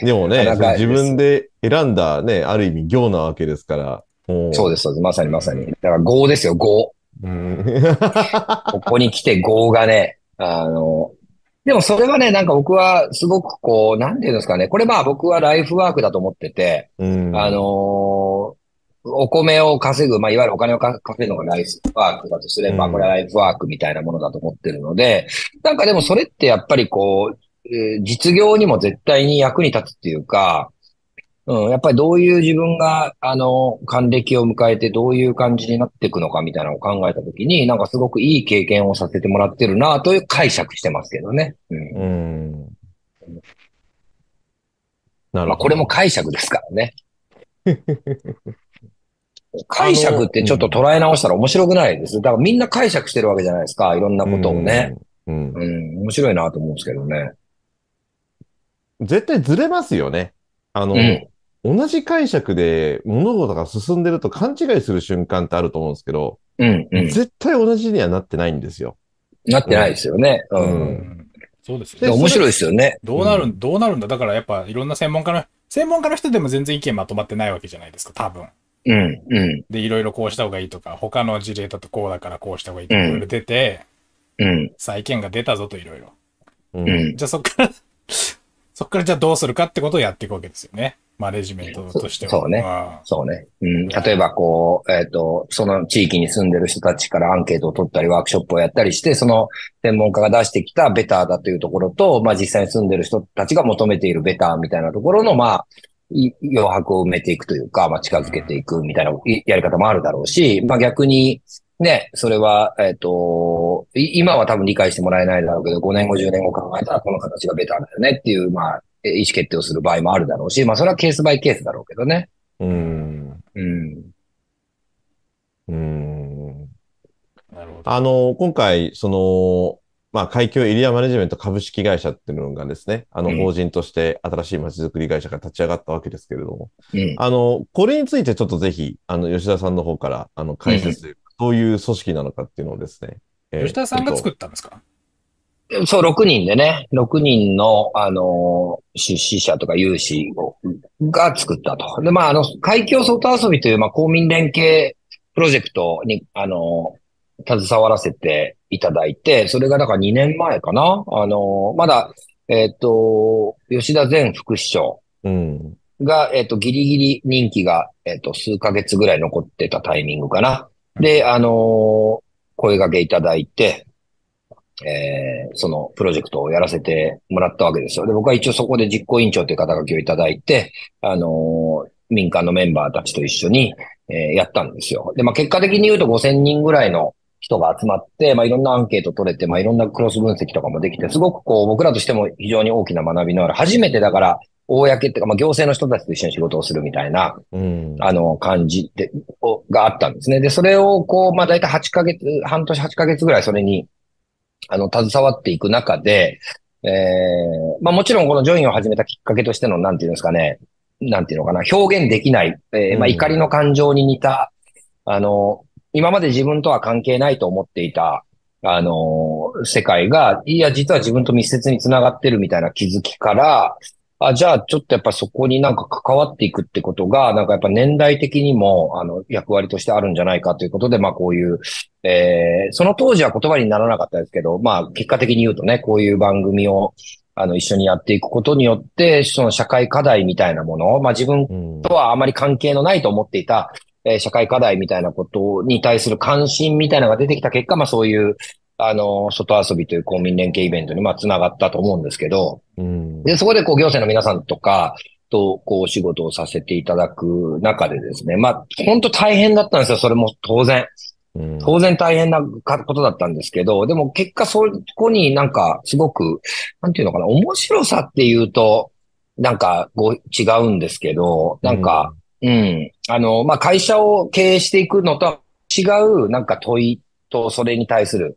でもね、自分で選んだね、ある意味行なわけですから。もそうです、そうです。まさにまさに。だから業ですよ、業。うん。ここに来て業がね、あの、でもそれはね、なんか僕はすごくこう、なんていうんですかね。これまあ僕はライフワークだと思ってて、うんあのーお米を稼ぐ、まあ、いわゆるお金をか稼ぐのがライフワークだとすれば、うんこれはライフワークみたいなものだと思ってるので、なんかでもそれってやっぱりこう、えー実業にも絶対に役に立つっていうか、うん、やっぱりどういう自分が、あの、還暦を迎えてどういう感じになっていくのかみたいなのを考えたときに、なんかすごくいい経験をさせてもらってるなという解釈してますけどね。うん。うん。なるほど。まあこれも解釈ですからね。解釈ってちょっと捉え直したら面白くないです。だからみんな解釈してるわけじゃないですか。いろんなことをね。うん。うんうん、面白いなと思うんですけどね。絶対ずれますよね。あの、うん同じ解釈で物事が進んでると勘違いする瞬間ってあると思うんですけど、うん、うん。絶対同じにはなってないんですよ。なってないですよね。う。うんうんんそうですね。面白いですよね。どうなるん、どうなるんだ？だからやっぱいろんな専門家の、専門家の人でも全然意見まとまってないわけじゃないですか、多分。うん、うん、で、いろいろこうした方がいいとか、他の事例だとこうだからこうした方がいいとか、うんいろいろ出て、うん、さあ意見が出たぞといろいろ。うんうん。じゃあそっから、そっからじゃあどうするかってことをやっていくわけですよね。マネジメントとしては。そそうねそうね。うん。例えば、こう、えっ、と、その地域に住んでる人たちからアンケートを取ったり、ワークショップをやったりして、その専門家が出してきたベターだというところと、まあ実際に住んでる人たちが求めているベターみたいなところの、まあ、い余白を埋めていくというか、まあ近づけていくみたいないやり方もあるだろうし、まあ逆に、ね、それは、えっ、と、い今は多分理解してもらえないだろうけど、5年後、10年後考えたらこの形がベターだよねっていう、まあ、え意思決定をする場合もあるだろうし、まあそれはケースバイケースだろうけどね。うん。うん。うん。なるほど。あの、今回、その、まあ、海峡エリアマネジメント株式会社っていうのがですね、あの、うん法人として新しい街づくり会社が立ち上がったわけですけれども、うん。あの、これについてちょっとぜひ、あの、吉田さんの方から、あの、解説というか、どういう組織なのかっていうのをですね。えー吉田さんが作ったんですか？そう、6人でね、6人の、あのー出資者とか有志をが作ったと。で、まあ、あの、海峡外遊びという、まあ、公民連携プロジェクトに、あのー携わらせていただいて、それがだから2年前かなあのーまだ、えっ、と、吉田前副市長とうん。が、えっ、と、ギリギリ任期が、えっ、と、数ヶ月ぐらい残ってたタイミングかな。で、あのー声掛けいただいて、えーそのプロジェクトをやらせてもらったわけですよ。で、僕は一応そこで実行委員長という肩書きをいただいて、あのー民間のメンバーたちと一緒に、えーやったんですよ。で、まあ、結果的に言うと5000人ぐらいの人が集まって、まあ、いろんなアンケート取れて、まあ、いろんなクロス分析とかもできて、すごくこう、僕らとしても非常に大きな学びのある、初めてだから、公っていうか、まあ、行政の人たちと一緒に仕事をするみたいな、うん。あの、感じで、をがあったんですね。で、それを、こう、まあ、大体8ヶ月、半年8ヶ月ぐらいそれに、あの、携わっていく中で、えー、まあ、もちろんこのジョインを始めたきっかけとしての、なんていうんですかね、なんていうのかな、表現できない、えー、まあ、うん怒りの感情に似た、あの、今まで自分とは関係ないと思っていた、あの、世界が、いや、実は自分と密接につながってるみたいな気づきから、あ、じゃあ、ちょっとやっぱそこになんか関わっていくってことが、なんかやっぱ年代的にも、あの、役割としてあるんじゃないかということで、まあこういう、えー、その当時は言葉にならなかったですけど、まあ結果的に言うとね、こういう番組を、あの、一緒にやっていくことによって、その社会課題みたいなものを、まあ自分うん。とはあまり関係のないと思っていた、えー社会課題みたいなことに対する関心みたいなのが出てきた結果、まあそういう、あの、外遊びという公民連携イベントに、まあ繋がったと思うんですけど、うん。で、そこでこう行政の皆さんとかとこうお仕事をさせていただく中でですね、まあ本当大変だったんですよ、それも当然。うん当然大変なかことだったんですけど、でも結果そこになんかすごく、なんていうのかな、面白さっていうと、なんかご違うんですけど、なんか、うん。あの、まあ、会社を経営していくのとは違う、なんか問いとそれに対する、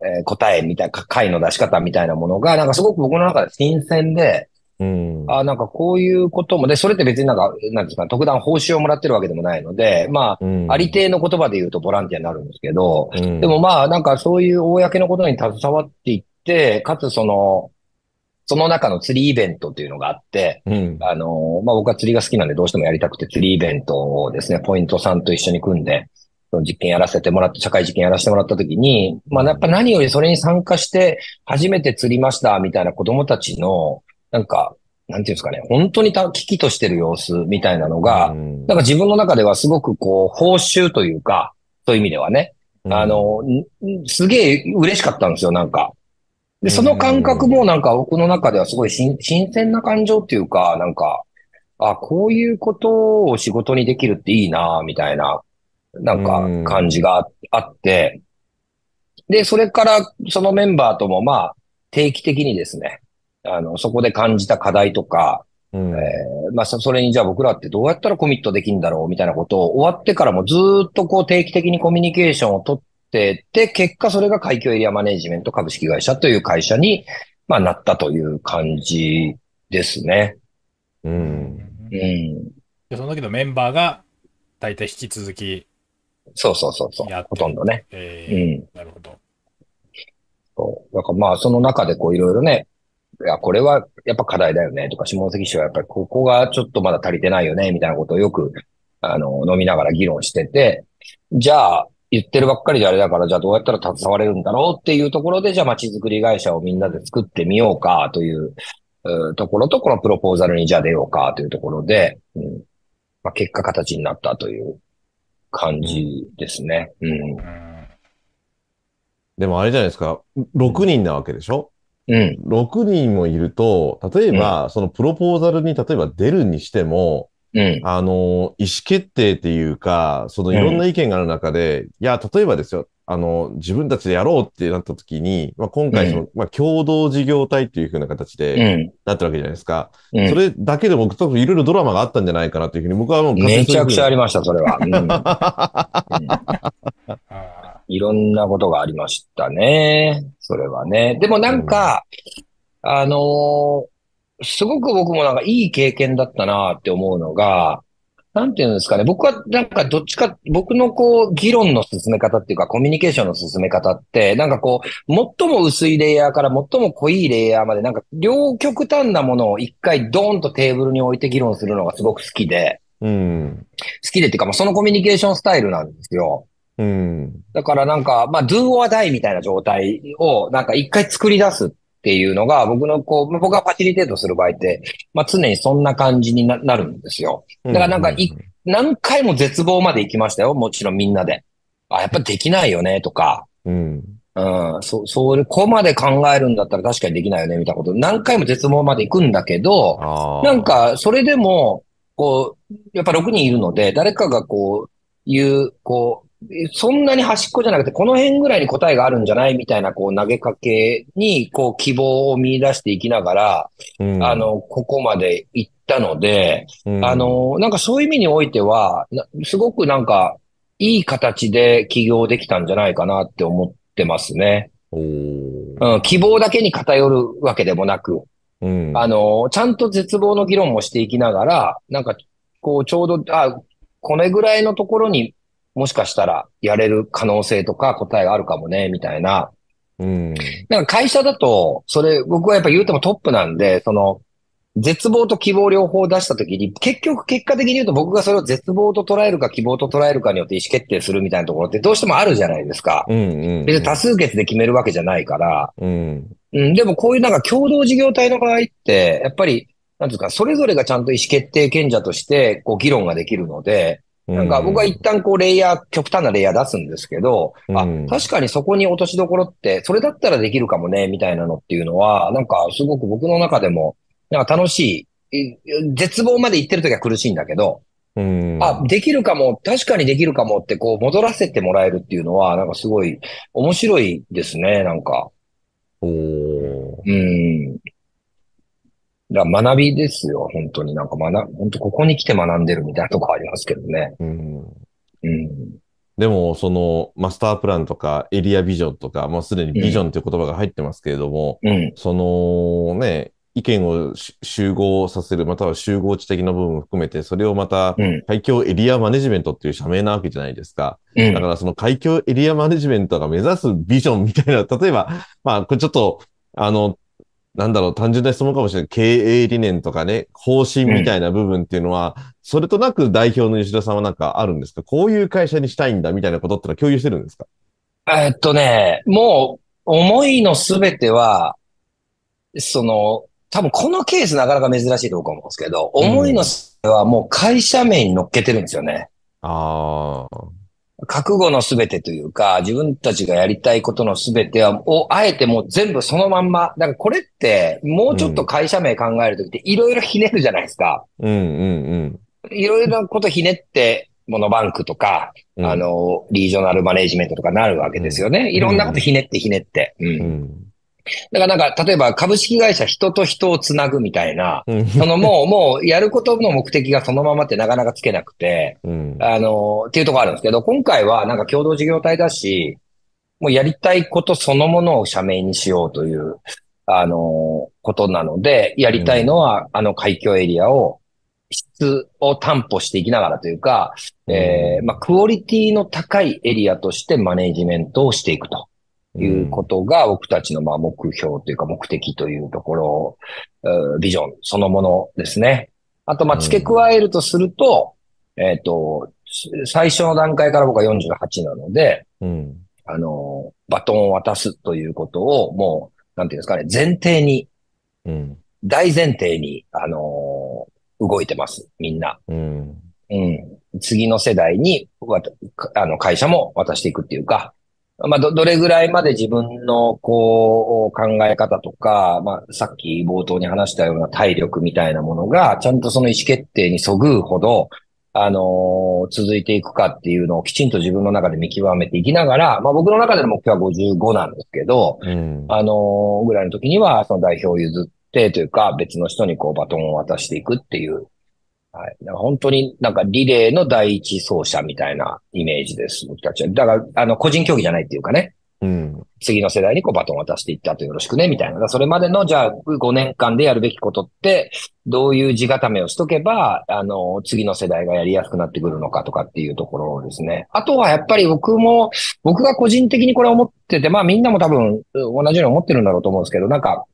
えー答えみたいな、回の出し方みたいなものが、なんかすごく僕の中で新鮮で、うん。あなんかこういうことも、で、それって別になんか、なんですか、特段報酬をもらってるわけでもないので、まうんあ、ありていの言葉で言うとボランティアになるんですけど、うんでもまあ、なんかそういう公のことに携わっていって、かつその、その中の釣りイベントっていうのがあって、うん。あの、まあ、僕は釣りが好きなんでどうしてもやりたくて釣りイベントをですね、ポイントさんと一緒に組んで、実験やらせてもらって、社会実験やらせてもらった時に、まあ、やっぱ何よりそれに参加して初めて釣りましたみたいな子供たちの、なんか、なんていうんですかね、本当にた危機としてる様子みたいなのが、うん。なんか自分の中ではすごくこう、報酬というか、そういう意味ではね、あ、の、んすげえ嬉しかったんですよ、なんか。で、その感覚もなんか僕の中ではすごい新新鮮な感情っていうか、なんか、あ、こういうことを仕事にできるっていいな、みたいな、なんうんか感じがああって、で、それからそのメンバーともまあ、定期的にですね、あの、そこで感じた課題とか、うん、えーまあ、そそれにじゃあ僕らってどうやったらコミットできるんだろうみたいなことを終わってからもずーっとこう定期的にコミュニケーションを取ってて、結果それが海峡エリアマネジメント株式会社という会社に、まあ、なったという感じですね。うん。うん。で、その時のメンバーが、大体引き続き、そうそうそうそう。ほとんどね。うえーん。なるほど。そう。だからまあ、その中でこういろいろね、いや、これはやっぱ課題だよねとか、下関市はやっぱりここがちょっとまだ足りてないよね、みたいなことをよく、あの、飲みながら議論してて、じゃあ、言ってるばっかりであれだから、じゃあどうやったら携われるんだろうっていうところで、じゃあ街づくり会社をみんなで作ってみようかという、ところと、このプロポーザルにじゃあ出ようかというところで、うんまあ、結果形になったという感じですね。うん。うん。でもあれじゃないですか。6人なわけでしょ？うん。?6 人もいると、例えば、そのプロポーザルに例えば出るにしても、うん。あの、意思決定っていうか、そのいろんな意見がある中で、いや、例えばですよ、あの、自分たちでやろうってなった時に、まあ、今回その、まあ、共同事業体っていう風な形うでん。なってるわけじゃないですか。うんそれだけでも、多分いろいろドラマがあったんじゃないかなというふうに僕はもうめにちゃくちゃありりました、それは。うんいろんなことがありましたね。それはね。でもなんか、あのーすごく僕もなんかいい経験だったなって思うのが、なんていうんですかね。僕はなんかどっちか、僕のこう、議論の進め方っていうか、コミュニケーションの進め方って、なんかこう、最も薄いレイヤーから最も濃いレイヤーまで、なんか両極端なものを一回ドーンとテーブルに置いて議論するのがすごく好きで、うん。好きでっていうか、まあそのコミュニケーションスタイルなんですよ。うん。だからなんか、まあ、do or die みたいな状態を、なんか一回作り出すっていうのが、僕のこう、まあ僕がファシリテートする場合って、まあ、常にそんな感じにななるんですよ。だからなんかい何回も絶望まで行きましたよ。もちろんみんなで。あ、やっぱできないよね、とか。うん。うん、そ、そこまで考えるんだったら確かにできないよね、みたいなこと。何回も絶望まで行くんだけど。なん、か、それでも、こう、やっぱ6人いるので、誰かがこう、言う、こう、そんなに端っこじゃなくて、この辺ぐらいに答えがあるんじゃない？みたいな、こう、投げかけに、こう、希望を見出していきながら、うんあ、の、ここまで行ったので、うんあ、の、なんかそういう意味においては、なすごくなんか、いい形で起業できたんじゃないかなって思ってますね。うん、希望だけに偏るわけでもなく、うん。あの、ちゃんと絶望の議論もしていきながら、なんか、こう、ちょうど、あ、これぐらいのところにもしかしたらやれる可能性とか答えがあるかもね、みたいな。うん。なんか会社だと、それ、僕はやっぱ言うてもトップなんで、その、絶望と希望両方出したときに、結局結果的に言うと僕がそれを絶望と捉えるか希望と捉えるかによって意思決定するみたいなところってどうしてもあるじゃないですか。うん。うん。別に多数決で決めるわけじゃないから。うん。うん、でもこういうなんか共同事業体の場合って、やっぱり、なんですか、それぞれがちゃんと意思決定権者として、こう議論ができるので、なんか僕は一旦こうレイヤー、極端なレイヤー出すんですけど、あうん、確かにそこに落としどころって、それだったらできるかもね、みたいなのっていうのは、なんかすごく僕の中でも、なんか楽しい、い絶望まで行ってる時は苦しいんだけど、うん。あ、できるかも、確かにできるかもってこう戻らせてもらえるっていうのは、なんかすごい面白いですね、なんか。おーうん。だ学びですよ、本当に。なんか学、本当ここに来て学んでるみたいなとこありますけどね。うん。うん。でも、その、マスタープランとか、エリアビジョンとか、もうすでにビジョンという言葉が入ってますけれども、うん。そのね、意見をし集合させる、または集合地的な部分も含めて、それをまたうん。海峡エリアマネジメントっていう社名なわけじゃないですか。うんだからその海峡エリアマネジメントが目指すビジョンみたいな、例えば、まあ、これちょっと、あの、なんだろう、単純な質問かもしれない。経営理念とかね、方針みたいな部分っていうのは、それとなく代表の吉田さんはなんかあるんですか？こういう会社にしたいんだみたいなことってのは共有してるんですか？えっとね、もう、思いのすべては、その、多分このケースなかなか珍しいと僕は思うんですけど、思いのすべてはもう会社名に乗っけてるんですよね。ああ。覚悟のすべてというか、自分たちがやりたいことのすべては、を、あえてもう全部そのまんま。だからこれって、もうちょっと会社名考えるときっていろいろひねるじゃないですか。うんうんいろいろなことひねって、モノバンクとか、うん。あ、の、リージョナルマネージメントとかなるわけですよね。いろんなことひねってひねって。うんうん。だからなんか、例えば株式会社人と人をつなぐみたいな、うん。そのもう、もうやることの目的がそのままってなかなかつけなくて、うん。あの、っていうところあるんですけど、今回はなんか共同事業体だし、もうやりたいことそのものを社名にしようという、あの、ことなので、やりたいのは、あの海峡エリアを、質を担保していきながらというか、えーまあ、クオリティの高いエリアとしてマネージメントをしていくと。いうことが僕たちのまあ目標というか目的というところ、うんビジョンそのものですね。あと、まあ、付け加えるとすると、えっ、と、最初の段階から僕は48なので、うん。あの、バトンを渡すということをもう、なんていうんですかね、前提に、うん。大前提に、あの動いてます、みんな。うん。うん。次の世代に、あの、会社も渡していくっていうか、まあ、ど、どれぐらいまで自分の、こう、考え方とか、まあ、さっき冒頭に話したような体力みたいなものが、ちゃんとその意思決定にそぐうほど、あのー続いていくかっていうのをきちんと自分の中で見極めていきながら、まあ、僕の中での目標は55なんですけど、うん。あのーぐらいの時には、その代表を譲ってというか、別の人にこうバトンを渡していくっていう、はい。だから本当になんかリレーの第一走者みたいなイメージです、僕たちは。だから、あの、個人競技じゃないっていうかね、うん。次の世代にこうバトンを渡していったとよろしくね、みたいな。それまでの、じゃあ、5年間でやるべきことって、どういう地固めをしとけば、あの、次の世代がやりやすくなってくるのかとかっていうところですね。あとはやっぱり僕も、僕が個人的にこれ思ってて、まあみんなも多分同じように思ってるんだろうと思うんですけど、なんか、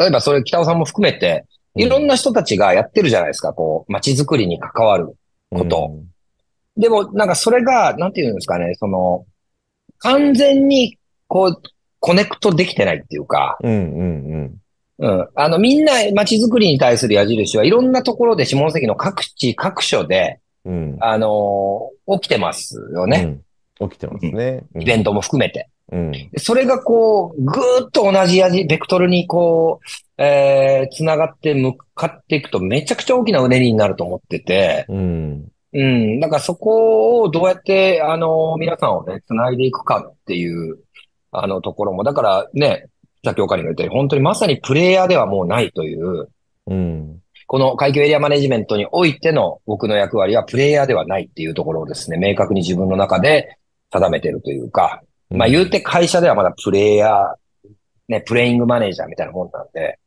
例えばそれ北尾さんも含めて、いろんな人たちがやってるじゃないですか、こう、街づくりに関わること。でも、なんかそれが、なんていうんですかね、その、完全に、こう、コネクトできてないっていうか、うん。うん。うん。あの、みんな街づくりに対する矢印はいろんなところで下関の各地、各所で、うん。あのー起きてますよね。うん。起きてますね。イベントも含めて。うん。でそれがこう、ぐーっと同じ矢印、ベクトルにこう、えー、繋がって向かっていくとめちゃくちゃ大きなうねりになると思ってて、うん。うん。だからそこをどうやって、あの、皆さんをね、繋いでいくかっていう、あの、ところも、だからね、さっき岡にも言ったように、本当にまさにプレイヤーではもうないという、うん。この海峡エリアマネジメントにおいての僕の役割はプレイヤーではないっていうところをですね、明確に自分の中で定めてるというか、まあ言うて会社ではまだプレイヤー、ね、プレイングマネージャーみたいなもんなんで、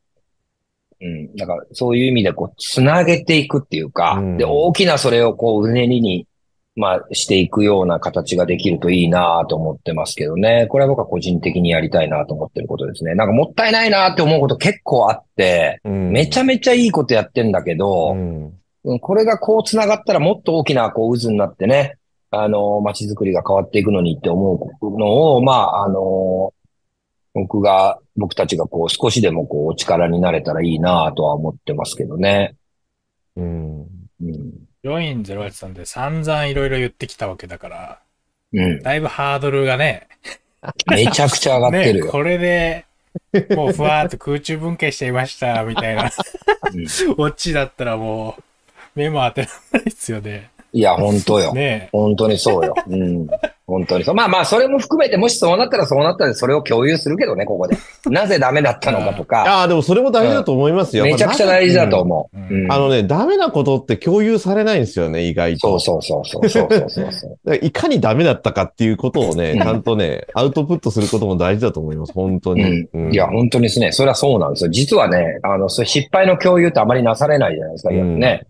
うん。だからそういう意味でこう、つなげていくっていうか、うんで、大きなそれをこう、うねりに、まあ、していくような形ができるといいなと思ってますけどね。これは僕は個人的にやりたいなと思ってることですね。なんかもったいないなって思うこと結構あって、うん、めちゃめちゃいいことやってんだけど、うん。うんこれがこう繋がったらもっと大きなこう渦になってね、あの、街づくりが変わっていくのにって思うのを、まあ、あの、僕が、僕たちがこう少しでもこうお力になれたらいいなとは思ってますけどね。うん。うん。ジョイン08さんで散々いろいろ言ってきたわけだから、うん。だいぶハードルがね、めちゃくちゃ上がってる ね、よ。これで、もうふわーっと空中分解しちゃいました、みたいな、うん オチだったらもう、目も当てられないですよね。いや、本当よ。ね本当にそうよ。うん。本当にそう。まあまあ、それも含めて、もしそうなったらそうなったらそれを共有するけどね、ここで。なぜダメだったのかとか、ああ、でもそれも大事だと思いますよ。めちゃくちゃ大事だと思う。うんうんあのね、ダメなことって共有されないんですよね、意外と。そうそうそうそうそうそういかにダメだったかっていうことをね、うんちゃんとね、アウトプットすることも大事だと思います、本当に。ううんいや、本当にですね。それはそうなんですよ。実はね、あの、そ失敗の共有ってあまりなされないじゃないですか、うんね。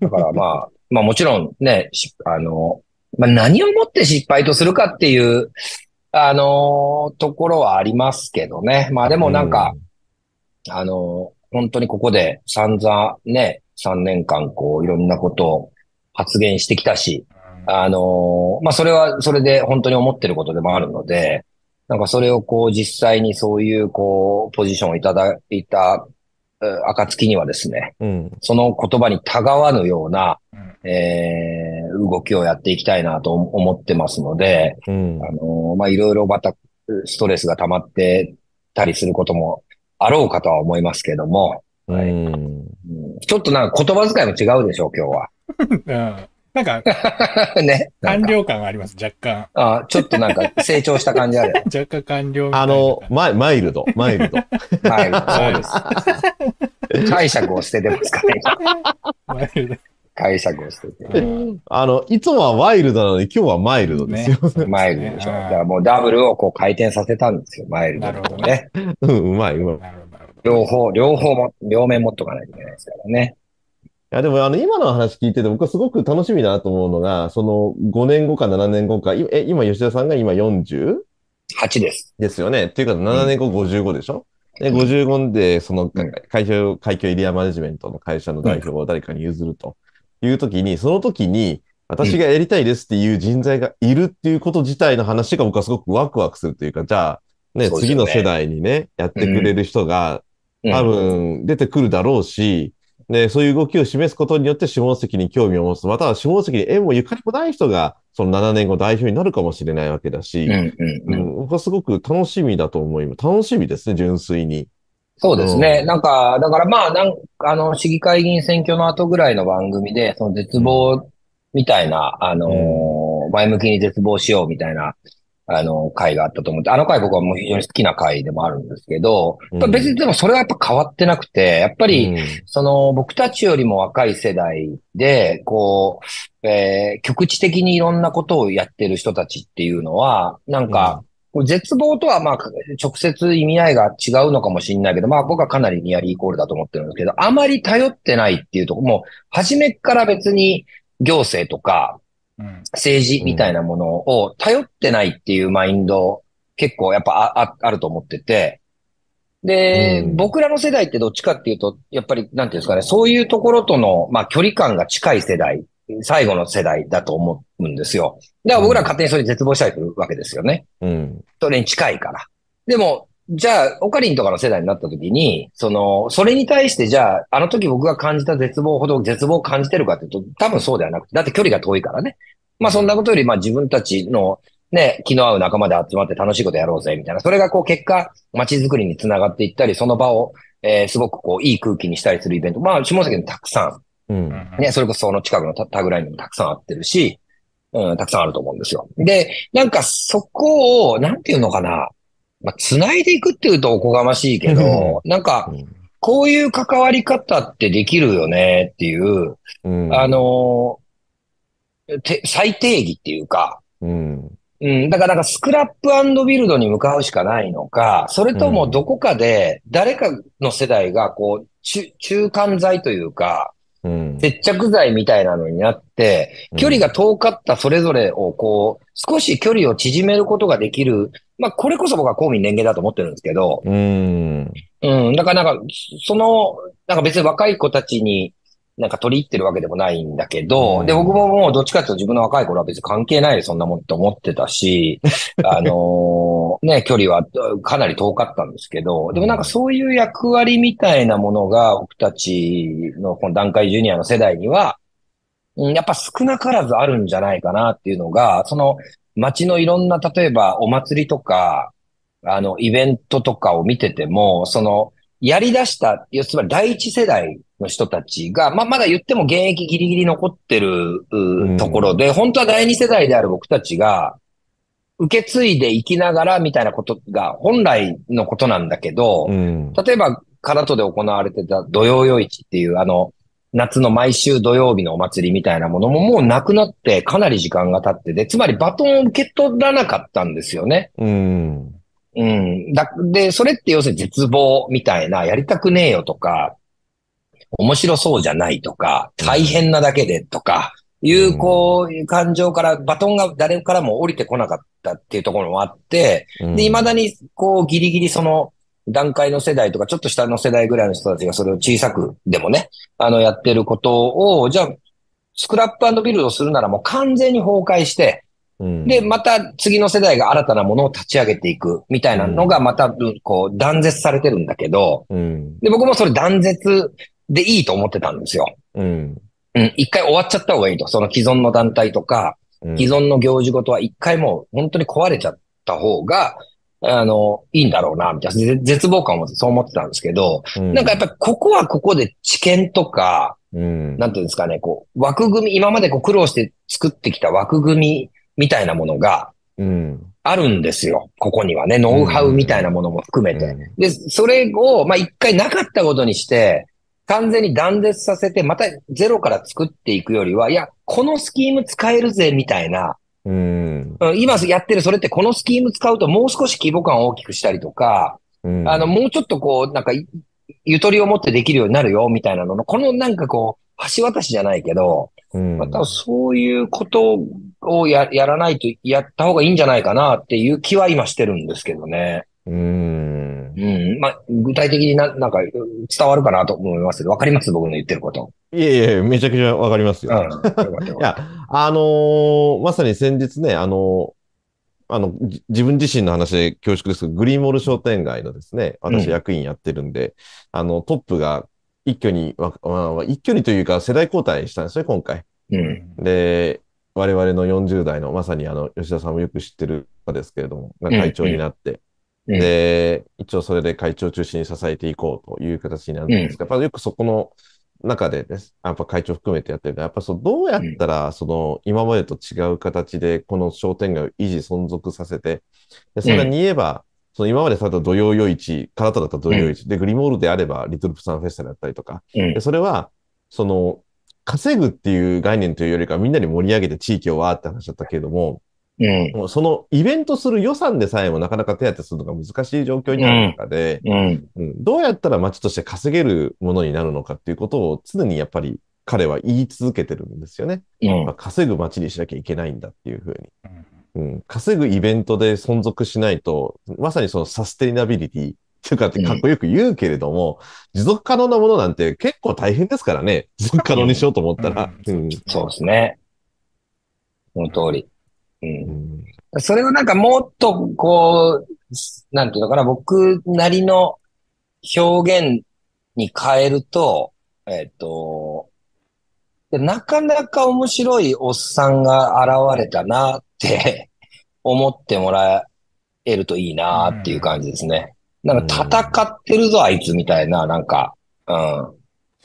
だからまあ、まあもちろんね、しあの、まあ何をもって失敗とするかっていう、あのところはありますけどね。まあでもなんか、あの本当にここで散々ね、3年間こういろんなことを発言してきたし、あのまあ、それは、それで本当に思ってることでもあるので、なんかそれをこう実際にそういうこう、ポジションをいただいた、えー暁にはですね、うん。その言葉にたがわぬような、うんえー動きをやっていきたいなと思ってますので、あのまあ、いろいろまたストレスが溜まってたりすることもあろうかとは思いますけども、はいうん。ちょっとなんか言葉遣いも違うでしょう、今日は。なんか。ね。なんか官僚感があります、若干。あちょっとなんか成長した感じあるよ。若干官僚みたいなあの、マイマイルド、マイルド。はい、そうです。解釈を捨ててますからね。ね解釈を捨てて。あの、いつもはワイルドなのに今日はマイルドですよ。マイルドでしょ。ねだからもうダブルをこう回転させたんですよ、マイルドなるほどね。うん、うまい、うまい。両方、両方も、両面持っとかないといけないですからね。や、でもあの、今の話聞いてて僕はすごく楽しみだなと思うのが、その5年後か7年後か、いえ、今吉田さんが今 40? 8です。ですよね。っていうか7年後55でしょ？で、55で、そのうん。会社、海峡エリアマネジメントの会社の代表を誰かに譲ると。いうときに、その時に、私がやりたいですっていう人材がいるっていうこと自体の話が僕はすごくワクワクするというか、じゃあ、ね、ね。次の世代にね、やってくれる人がうん。多分出てくるだろうし、で、そういう動きを示すことによって下関に興味を持つ、または下関に縁もゆかりもない人が、その7年後代表になるかもしれないわけだし、僕はすごく楽しみだと思います。楽しみですね、純粋に。そうですね。うんなんか、だからまあ、なんあの、市議会議員選挙の後ぐらいの番組で、その絶望みたいな、あのー前向きに絶望しようみたいな、あの、回があったと思って、あの回僕はもう非常に好きな回でもあるんですけど、別にでもそれはやっぱ変わってなくて、やっぱり、うんその、僕たちよりも若い世代で、こう、えー局地的にいろんなことをやってる人たちっていうのは、なんか、絶望とはまあ、直接意味合いが違うのかもしれないけど、まあ僕はかなりニアリーイコールだと思ってるんですけど、あまり頼ってないっていうところ、もう、初めっから別に行政とかうん。政治みたいなものを頼ってないっていうマインド、結構やっぱあああると思ってて、で、うん僕らの世代ってどっちかっていうと、やっぱり、なんていうんですかね、そういうところとの、まあ、距離感が近い世代、最後の世代だと思うんですよ。だから僕ら勝手にそれに絶望したりするわけですよね。うん。それに近いから。でも、じゃあ、オカリンとかの世代になった時に、その、それに対してじゃあ、あの時僕が感じた絶望ほど絶望を感じてるかっていうと、多分そうではなくて、だって距離が遠いからね。まあそんなことより、まあ自分たちのね、気の合う仲間で集まって楽しいことやろうぜ、みたいな。それがこう結果、街づくりにつながっていったり、その場を、えーすごくこう、いい空気にしたりするイベント。まあ、下関にたくさんうん。ね、それこそその近くのタタグラインにもたくさんあってるし、うん、たくさんあると思うんですよ。で、なんかそこを、なんていうのかな、まあ、繋いでいくっていうとおこがましいけど、なんか、こういう関わり方ってできるよねっていう、うん。あのて、最定義っていうか、うん。うん、だからなんかスクラップビルドに向かうしかないのか、それともどこかで誰かの世代がこう、中中間剤というか、うん。接着剤みたいなのになって、距離が遠かったそれぞれをこう、少し距離を縮めることができる。まあ、これこそ僕は公民連携だと思ってるんですけど、うん。うん、だからなんか、その、なんか別に若い子たちになんか取り入ってるわけでもないんだけど、うんで、僕ももうどっちかっていうと自分の若い頃は別に関係ないでそんなもんって思ってたし、あのーね、距離はかなり遠かったんですけど、でもなんかそういう役割みたいなものが僕たちのこの段階ジュニアの世代には、うんやっぱ少なからずあるんじゃないかなっていうのが、その街のいろんな、例えばお祭りとか、あの、イベントとかを見てても、その、やり出した、要するに第一世代の人たちが、まあ、まだ言っても現役ギリギリ残ってるうんうところで、本当は第二世代である僕たちが、受け継いでいきながらみたいなことが本来のことなんだけど、うん。例えば、唐戸で行われてた土曜夜市っていう、あの、夏の毎週土曜日のお祭りみたいなものももうなくなってかなり時間が経ってで、つまりバトンを受け取らなかったんですよね。うん。うん。だ、で、それって要するに絶望みたいな、やりたくねえよとか、面白そうじゃないとか、大変なだけでとか、いう、こう、感情から、バトンが誰からも降りてこなかったっていうところもあって、で、未だに、こう、ギリギリその、段階の世代とか、ちょっと下の世代ぐらいの人たちがそれを小さくでもね、あの、やってることを、じゃあ、スクラップビルドするならもう完全に崩壊して、うん、で、また次の世代が新たなものを立ち上げていくみたいなのがまた、こう、断絶されてるんだけど、うん。で、僕もそれ断絶でいいと思ってたんですよ。うん。うん、一回終わっちゃった方がいいと。その既存の団体とか、うん。既存の行事ごとは一回もう本当に壊れちゃった方が、あの、いいんだろうな、みたいな、ぜ絶望感を持ってそう思ってたんですけど、うん、なんかやっぱりここはここで知見とか、うん。なんていうんですかね、こう、枠組み、今までこう苦労して作ってきた枠組みみたいなものがうん。あるんですよ。ここにはね、ノウハウみたいなものも含めて。うんで、それを、まあ、一回なかったことにして、完全に断絶させて、またゼロから作っていくよりは、いや、このスキーム使えるぜ、みたいな、うん。うん今やってるそれってこのスキーム使うともう少し規模感を大きくしたりとか、うん。あの、もうちょっとこう、なんかい、ゆとりを持ってできるようになるよ、みたいなのの、このなんかこう、橋渡しじゃないけど、うん、またそういうことをや、やらないと、やった方がいいんじゃないかなっていう気は今してるんですけどね。うん。うん。まあ、具体的にな、なんか伝わるかなと思いますけど、わかります？僕の言ってること。いえいえ、めちゃくちゃわかりますうん。よ。よかったよかった いや、あのーまさに先日ね、あのーあの、じ自分自身の話で恐縮ですけど、グリーンモール商店街のですね、私うん役員やってるんで、あの、トップが一挙にわ、まあ、一挙にというか世代交代したんですね、今回。うん。で、我々の40代の、まさにあの、吉田さんもよく知ってる方ですけれども、が会長になって、うんで、一応それで会長中心に支えていこうという形になるんですが、やっぱよくそこの中でです、やっぱ会長含めてやってるから、やっぱそう、どうやったら、その、今までと違う形で、この商店街を維持存続させて、で、さらに言えば、その今までされた土曜夜市、唐田だった土曜夜市、で、グリモールであれば、リトルプサンフェスタだったりとか、うん。で、。それは、その、稼ぐっていう概念というよりかは、みんなで盛り上げて地域をわーって話だったけれども、うん。もうそのイベントする予算でさえもなかなか手当てするのが難しい状況になる中で、うん。うんどうやったら街として稼げるものになるのかっていうことを常にやっぱり彼は言い続けてるんですよね。うんまあ、稼ぐ街にしなきゃいけないんだっていうふうに。うん、稼ぐイベントで存続しないと、まさにそのサステイナビリティっていうかってかっこよく言うけれども、持続可能なものなんて結構大変ですからね。持続可能にしようと思ったら。ううんんそうですね。その通り。う。んそれをなんかもっとこう、なんていうのかな、僕なりの表現に変えると、えっと、なかなか面白いおっさんが現れたなって 思ってもらえるといいなっていう感じですね。なんか戦ってるぞ、あいつみたいな、なんか、うん。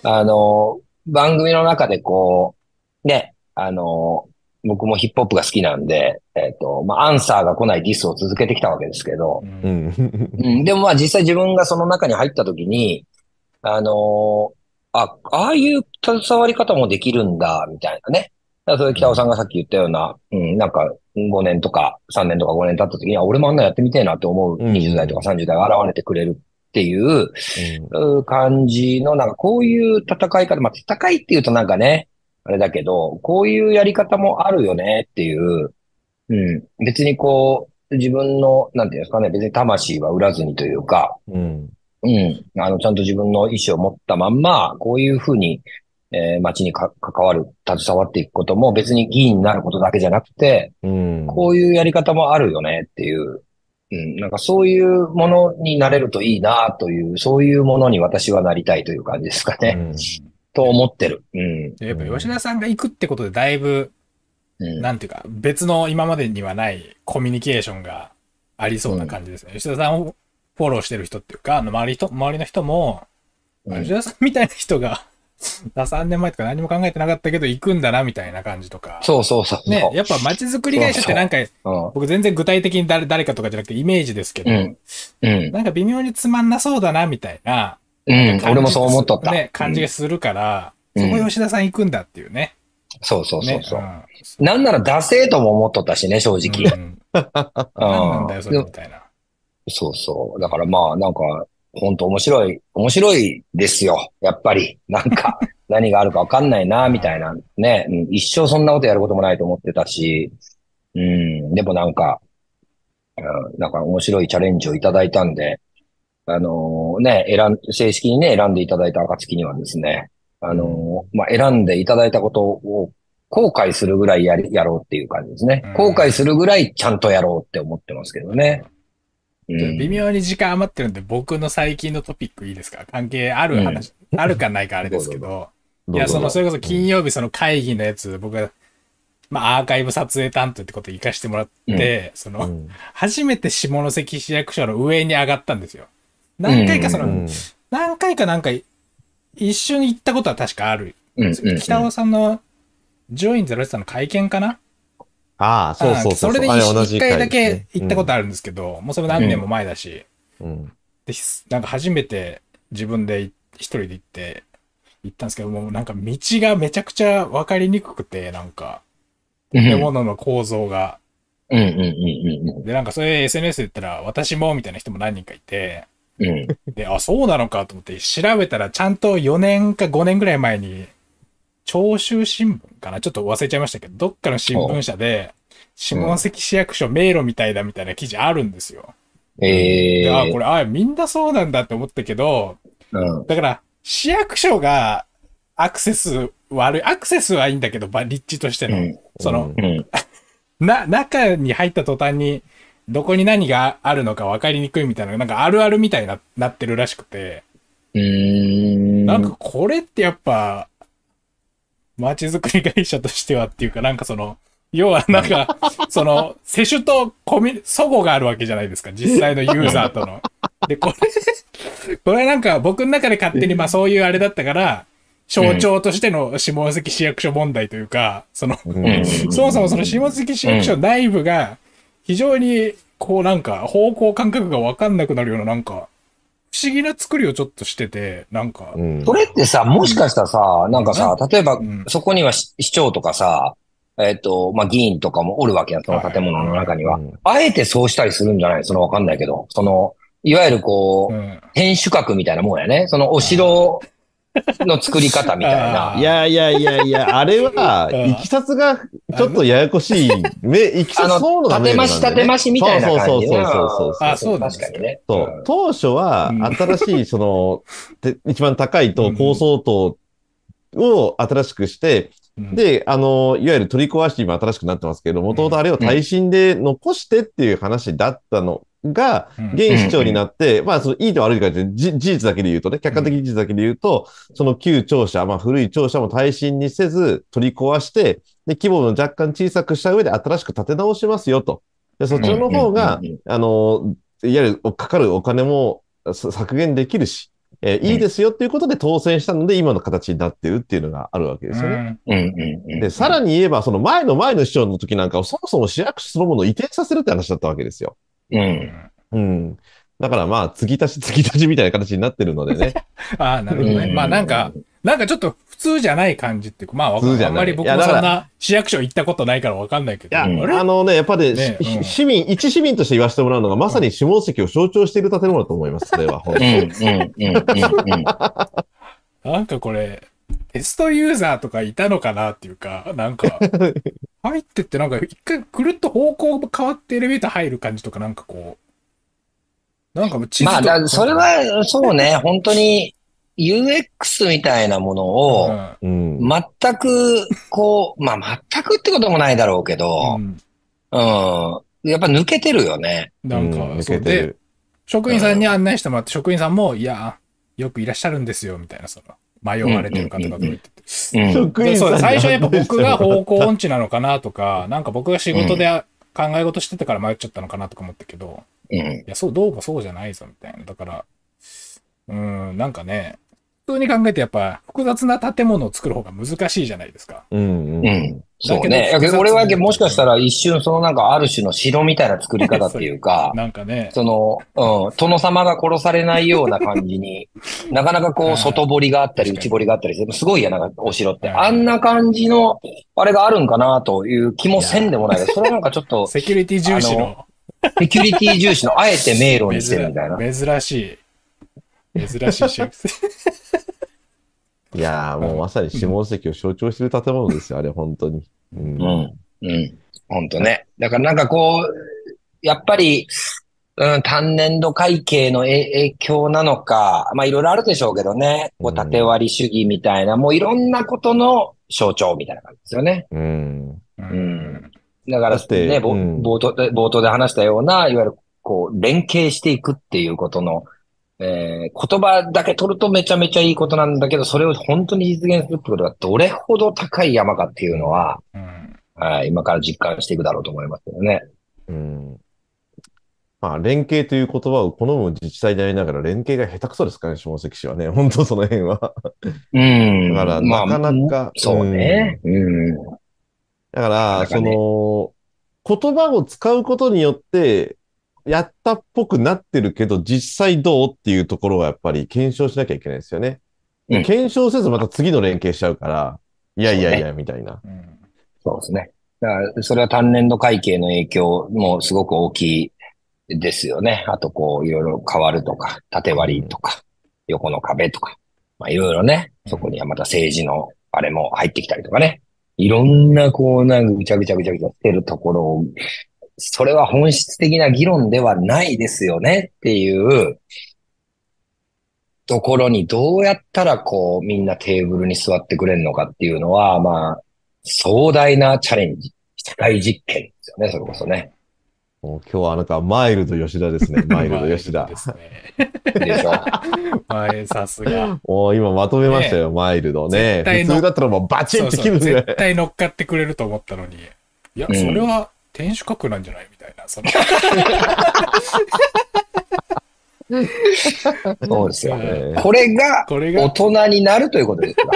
あの、番組の中でこう、ね、あの、僕もヒップホップが好きなんで、えっ、と、まあ、アンサーが来ないディスを続けてきたわけですけど、ううんん。うん、でもまあ実際自分がその中に入った時に、あのーあ、ああいう携わり方もできるんだ、みたいなね。だからそれ北尾さんがさっき言ったような、うん、なんか5年とか3年とか5年経った時に、あ、俺もあんなやってみてえなと思ううん20代とか30代が現れてくれるっていうう感じの、なんかこういう戦い方、まあ戦いっていうとなんかね、あれだけど、こういうやり方もあるよねっていう、うん、別にこう、自分の、なんていうんですかね、別に魂は売らずにというか、うん。うん。あの、ちゃんと自分の意思を持ったまんま、こういうふうに、えー街にか関わる、携わっていくことも別に議員になることだけじゃなくて、うん。こういうやり方もあるよねっていう、うん。なんかそういうものになれるといいなという、そういうものに私はなりたいという感じですかね。うんと思ってる。うん。やっぱ吉田さんが行くってことでだいぶ、うん。なんていうか、別の今までにはないコミュニケーションがありそうな感じですね。吉田さんをフォローしてる人っていうか、あの周り人、周りの人も、うん吉田さんみたいな人が3年前とか何も考えてなかったけど行くんだなみたいな感じとか。そうそうそう。ね、やっぱ街づくり会社ってなんか、うん。僕全然具体的に誰誰かとかじゃなくてイメージですけど、うん。うん。なんか微妙につまんなそうだなみたいな、うん。俺もそう思っとった。ね、感じがするから、うんそこ吉田さん行くんだっていうね。そうそうそうねそう。んなんならダセーとも思っとったしね、正直。うん 何なんだよ、それみたいな。そうそう。だからまあ、なんか、本当面白い、面白いですよ。やっぱり。なんか、何があるかわかんないな、みたいな。ね、うん一生そんなことやることもないと思ってたし、うん、でもなんか、うん、なんか面白いチャレンジをいただいたんで、あのーね、選ん、正式にね、選んでいただいた暁にはですね、あのーまあ、選んでいただいたことを後悔するぐらいやり、やろうっていう感じですね。うん。後悔するぐらいちゃんとやろうって思ってますけどね。うん。微妙に時間余ってるんで、僕の最近のトピックいいですか？関係ある話、あるかないかあれですけど、いや、その、それこそ金曜日その会議のやつ、僕が、まあ、アーカイブ撮影担当ってことを行かしてもらって、その、うん。初めて下関市役所の上に上がったんですよ。何回かその、うん何回かなんか、一緒に行ったことは確かある。うんうんうん。北尾さんの、ジョインゼロさんの会見かな？ああ、そうそうそう。あそれで一回だけね行ったことあるんですけど、もうそれ何年も前だし、うん。で、なんか初めて自分で一人で行って、行ったんですけど、もうなんか道がめちゃくちゃ分かりにくくて、なんか、うん。建物の構造が。うんうんうんで、なんかそれ SNS で言ったら、私もみたいな人も何人かいて、うんうん。で、あ、そうなのかと思って調べたら、ちゃんと4年か5年ぐらい前に、長州新聞かな？ちょっと忘れちゃいましたけど、どっかの新聞社で、下関市役所迷路みたいだみたいな記事あるんですよ。ええで、あ、これ、あ、みんなそうなんだって思ったけど、うん。だから、市役所がアクセス悪い、アクセスはいいんだけど、ば立地としての、うんその、うん。な、中に入った途端に、どこに何があるのか分かりにくいみたいな、なんかあるあるみたいにななってるらしくて、うーん。なんかこれってやっぱ、街づくり会社としてはっていうか、なんかその、要はなんか、その、世主とコミュ、相互があるわけじゃないですか、実際の ユーザーとの。で、これ、これなんか僕の中で勝手にまあそういうあれだったから、象徴としての下関市役所問題というか、その、うん そもそもその下関市役所内部が、非常に、こうなんか、方向感覚がわかんなくなるような、なんか、不思議な作りをちょっとしてて、なんか、うん。それってさ、もしかしたらさ、なんかさ、例えばうん、そこには市市長とかさ、えっと、まあ、議員とかもおるわけやん、その建物の中には。う。ん。あえてそうしたりするんじゃない？そのわかんないけど。その、いわゆるこう、うん。天守閣みたいなもんやね。そのお城の作り方みたいな。いやいやいやいや、あれは、うんいきさつがちょっとややこしい。め、いきさつそうのね縦増し縦増しみたいな感じそうそうそうそうそう。あそう確かにね。そう。当初はうん、新しい、その、て一番高い塔、うん高層塔を新しくして、うん、で、あの、いわゆる取り壊し今新しくなってますけど、もともとあれを耐震で残してっていう話だったのが、うん現市長になって、まあ、そのいいと悪いかってじ事実だけで言うとね、客観的事実だけで言うと、その旧庁舎、まあ、古い庁舎も耐震にせず取り壊して、で、規模の若干小さくした上で新しく建て直しますよと。で、そっちの方がうんうんうん、あの、いわゆるかかるお金もさ削減できるし、えーいいですよっていうことで当選したので、今の形になってるっていうのがあるわけですよね。うんうんうんうん。で、さらに言えば、その前の前の市長の時なんかをそもそも市役所そのものを移転させるって話だったわけですよ。うん。うん。だからまあ、継ぎ足し 継ぎ足しみたいな形になってるのでね。ああ、なるほどね。うんまあなんか、なんかちょっと普通じゃない感じっていうか、まあわか普通じゃないんあんまり僕もそんな市役所行ったことないからわかんないけど。いや、うんあのね、やっぱり、ねうんし市民、一市民として言わせてもらうのが、まさに下関を象徴している建物だと思います、それは。本当うんにうんうんうんうん。なんかこれ、テストユーザーとかいたのかなっていうか、なんか、入ってってなんか一回くるっと方向が変わってエレベーター入る感じとかなんかこう、なんか地図とまあ、だそれは、そうね、本当に UX みたいなものうを。全く、こう、まあ、全くってこともないだろうけどう、んうん。やっぱ抜けてるよね。なんか、うん抜そうで、けてる。職員さんに案内してもらって、職員さんも、いや、よくいらっしゃるんですよ、みたいな、その、迷われてる方とか言ってて。うん。でそ最初やっぱ僕が方向音痴なのかなとか、なんか僕が仕事で考え事してたから迷っちゃったのかなとか思ったけど、うん。いや、そう、どうもそうじゃないぞ、みたいな。だから、うーん、なんかね、通に考えてやっぱ複雑な建物を作る方が難しいじゃないですか。うんうん。うん。そうだね。俺はもしかしたら一瞬そのなんかある種の城みたいな作り方っていうか、なんかね、その、うん、殿様が殺されないような感じに、なかなかこはいう、外堀があったり、内堀があったりして、すごいやなお城って。はいあんな感じの、あれがあるんかなという気もせんでもないそれはなんかちょっと、セキュリティ重視のセキュリティ重視のあえて迷路にしてるみたいな。珍 珍しい、珍しいシェイプ。いやー、もうまさに下関を象徴してる建物ですよ、あれ、本当に。うんうん。うん。ほんとね。だからなんかこう、やっぱり、うん、単年度会計の影影響なのか、まあいろいろあるでしょうけどね。こう、うん縦割り主義みたいな、もういろんなことの象徴みたいな感じですよね。うん。うん。だからね、ぼうん冒頭で、冒頭で話したような、いわゆるこう、連携していくっていうことの、えー言葉だけ取るとめちゃめちゃいいことなんだけど、それを本当に実現するってことがどれほど高い山かっていうのは、うんはい、今から実感していくだろうと思いますけどね。うん。まあ、連携という言葉を好む自治体でありながら、連携が下手くそですからね、下関市はね。本当その辺は。うん。だから、まあなかなか。そうね。うん。だから、なかなかそねの、言葉を使うことによって、やったっぽくなってるけど、実際どうっていうところはやっぱり検証しなきゃいけないですよね。うん検証せずまた次の連携しちゃうから、いやいやいや、みたいな。うんそうですね。だから、それは単年度会計の影響もすごく大きいですよね。あと、こう、いろいろ変わるとか、縦割りとか、横の壁とか、まあ、いろいろね、そこにはまた政治のあれも入ってきたりとかね。いろんな、こう、なんかぐちゃぐちゃぐちゃぐちゃしてるところを、それは本質的な議論ではないですよねっていうところにどうやったらこうみんなテーブルに座ってくれるのかっていうのは、まあ、壮大なチャレンジ、社会実験ですよね、それこそね。もう今日はなんかマイルド吉田ですね。マイルド吉田で。すね。でしょはい、さすが。もう今まとめましたよ、マイルドね。絶対の普通だったらもうバチンそうそうって切るぐらい。絶対乗っかってくれると思ったのに。いや、うんそれは天守閣なんじゃない？みたいな。その そうですよ。えーこれが大これが、人になるということですよ。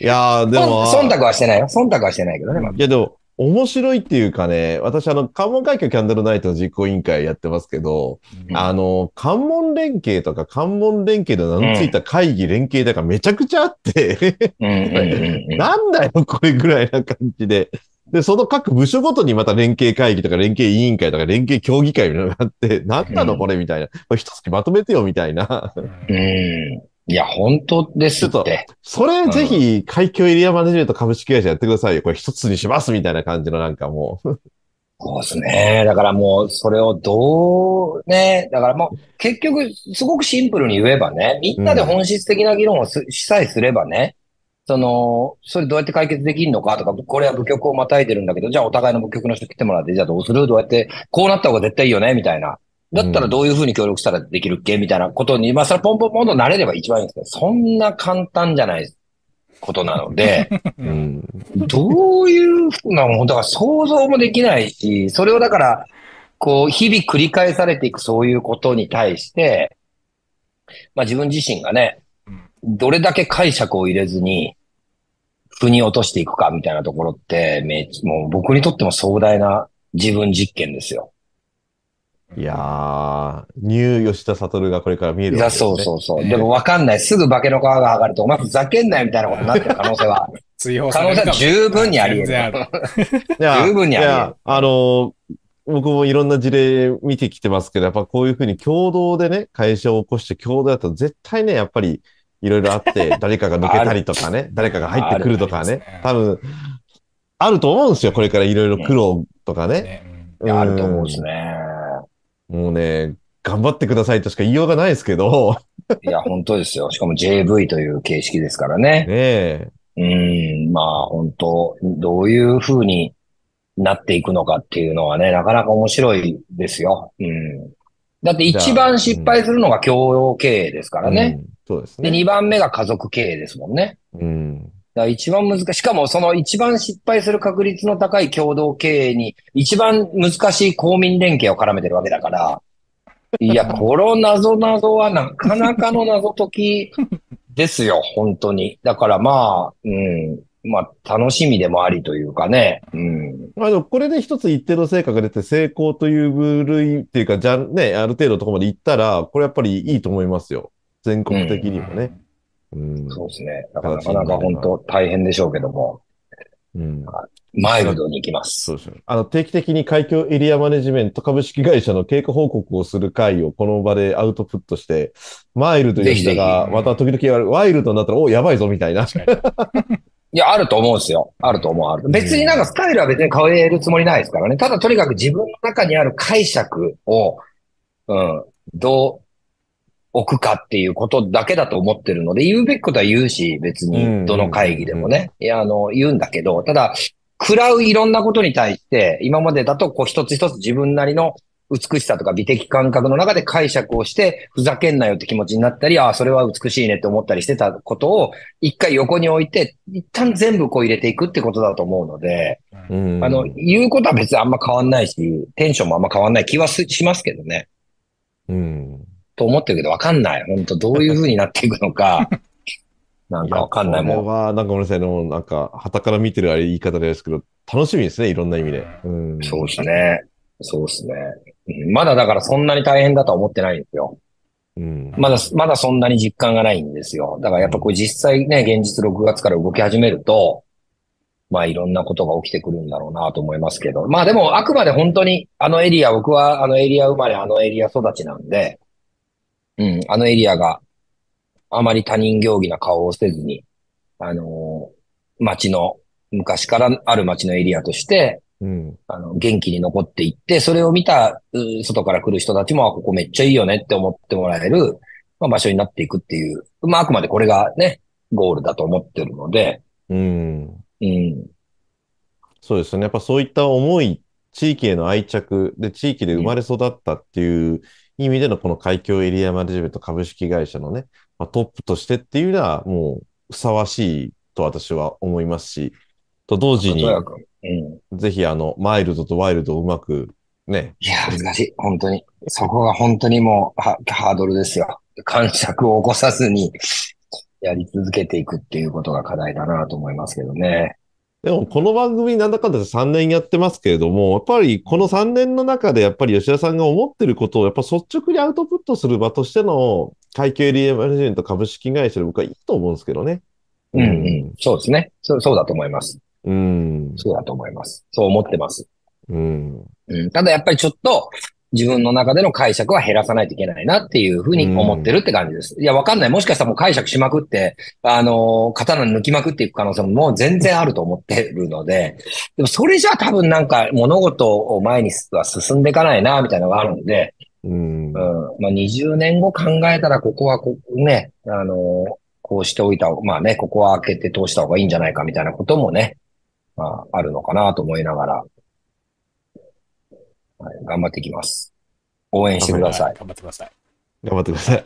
いやー、でも、忖度はしてないよ。忖度はしてないけどね。まあいや、でも、面白いっていうかね、私、あの、関門海峡キャンドルナイトの実行委員会やってますけど、うんあの、関門連携とか関門連携の名のついた会議連携だからめちゃくちゃあって、うんうんうんうん なんだよ、これぐらいな感じで。で、その各部署ごとにまた連携会議とか連携委員会とか連携協議会みたいなのがあって、なんなのこれみたいな。これ一月まとめてよみたいな。うん。いや、本当ですって。それぜひ海峡エリアマネジメント株式会社やってくださいよ。これ一つにしますみたいな感じのなんかもう。そうですね。だからもう、それをどう、ね、だからもう、結局、すごくシンプルに言えばね、みんなで本質的な議論をすしさえすればね、その、それどうやって解決できるのかとか、これは部局をまたいでるんだけど、じゃあお互いの部局の人来てもらって、じゃあどうする？どうやって、こうなった方が絶対いいよねみたいな。だったらどういうふうに協力したらできるっけ？みたいなことに、まあ、それポンポンポンと慣れれば一番いいんですけど、そんな簡単じゃないことなので、ううんん。どういうふうなもん、だから想像もできないし、それをだから、こう、日々繰り返されていくそういうことに対して、まあ自分自身がね、どれだけ解釈を入れずに、腑に落としていくかみたいなところって、めもう僕にとっても壮大な自分実験ですよ。いやー、ニュー吉田悟がこれから見えるいや、わけですね。そうそうそう。ねでもわかんない。すぐ化けの皮が剥がれて、お前ふざけんなよみたいなことになってる可能性は、追放される可能性は十分にあり得る十分にあり得るいや、あのー僕もいろんな事例見てきてますけど、やっぱこういうふうに共同でね、会社を起こして共同だと絶対ね、やっぱりいろいろあって、誰かが抜けたりとかね、誰かが入ってくるとかねね、多分、あると思うんですよ、これからいろいろ苦労とかね。ねいやあると思うですね。もうね、頑張ってくださいとしか言いようがないですけど、いや、本当ですよ。しかも JV という形式ですからね。ねえ。うん、まあ本当、どういう風になっていくのかっていうのはね、なかなか面白いですよ。うん。だって一番失敗するのが共同経営ですからね。うんそうですで、ね。二番目が家族経営ですもんね。うん。だ一番難しい。しかもその一番失敗する確率の高い共同経営に一番難しい公民連携を絡めてるわけだから、いや、この謎謎はなかなかの謎解きですよ、本当に。だからまあ、うん。まあ、楽しみでもありというかね。うん。まあでもこれで一つ一定の成果が出て成功という部類っていうか、じゃあね、ある程度のところまで行ったら、これやっぱりいいと思いますよ。全国的にもね。うん。そうですね。だからなかなか本当大変でしょうけども、うん。マイルドに行きます。そうですよ。あの、定期的に海峡エリアマネジメント株式会社の経過報告をする会をこの場でアウトプットして、マイルド吉田がぜひまた時々言われる、ワイルドになったら、お、やばいぞみたいな。いや、あると思うんですよ。あると思う。ある。別になんかスタイルは別に変えるつもりないですからね。ただとにかく自分の中にある解釈を、うん、どう置くかっていうことだけだと思ってるので、言うべきことは言うし、別うんにどの会議でもね。いや、あの、言うんだけど、ただ、食らういろんなことに対して、今までだとこう一つ一つ自分なりの美しさとか美的感覚の中で解釈をして、ふざけんなよって気持ちになったり、ああ、それは美しいねって思ったりしてたことを、一回横に置いて、一旦全部こう入れていくってことだと思うので、うんあの、言うことは別にあんま変わんないし、テンションもあんま変わんない気はすしますけどね。うん。と思ってるけどわかんない。本当どういう風になっていくのか。なんかわかんないもん。これは、なんかごめんなさい、あの、なんか、旗から見てるあれ言い方ですけど、楽しみですね、いろんな意味で。うん。そうですね。そうですね。うんまだだからそんなに大変だとは思ってないんですよ。うん。まだ、まだそんなに実感がないんですよ。だからやっぱこれ実際ね、現実6月から動き始めると、まあいろんなことが起きてくるんだろうなと思いますけど。まあでもあくまで本当にあのエリア、僕はあのエリア生まれ、あのエリア育ちなんで、うん、あのエリアがあまり他人行儀な顔をせずに、あのー街の、昔からある街のエリアとして、うん。あの、元気に残っていって、それを見た、う外から来る人たちも、あここめっちゃいいよねって思ってもらえる、まあ、場所になっていくっていう、まあ、あくまでこれがね、ゴールだと思ってるので、うん。うん、そうですね。やっぱそういった思い、地域への愛着で、地域で生まれ育ったっていう意味でのこの海峡エリアマネジメント株式会社のね、まあ、トップとしてっていうのはもうふさわしいと私は思いますし、と同時にうん。ぜひあの、マイルドとワイルドをうまくね、いや、難しい。本当に。そこが本当にもう、はハードルですよ。感触を起こさずに、やり続けていくっていうことが課題だなと思いますけどね。でも、この番組なんだかんだで3年やってますけれども、やっぱりこの3年の中でやっぱり吉田さんが思ってることをやっぱ率直にアウトプットする場としての会計エリアマネジメント株式会社で僕はいいと思うんですけどね。うんうん。そうですね。そう、そうだと思います。うん。そうだと思います。そう思ってます。うん。うん、ただやっぱりちょっと自分の中での解釈は減らさないといけないなっていうふうに思ってるって感じです。いや、わかんない。もしかしたらもう解釈しまくって、あのー刀抜きまくっていく可能性ももう全然あると思ってるので、でもそれじゃ多分なんか物事を前には進んでいかないな、みたいなのがあるんで、うん。うん。まあ、20年後考えたら、ここはここね、あのーこうしておいた方まあね、ここは開けて通した方がいいんじゃないかみたいなこともね、まあ、あるのかなと思いながら、はい、頑張っていきます。応援してください。頑張ってください。頑張ってください。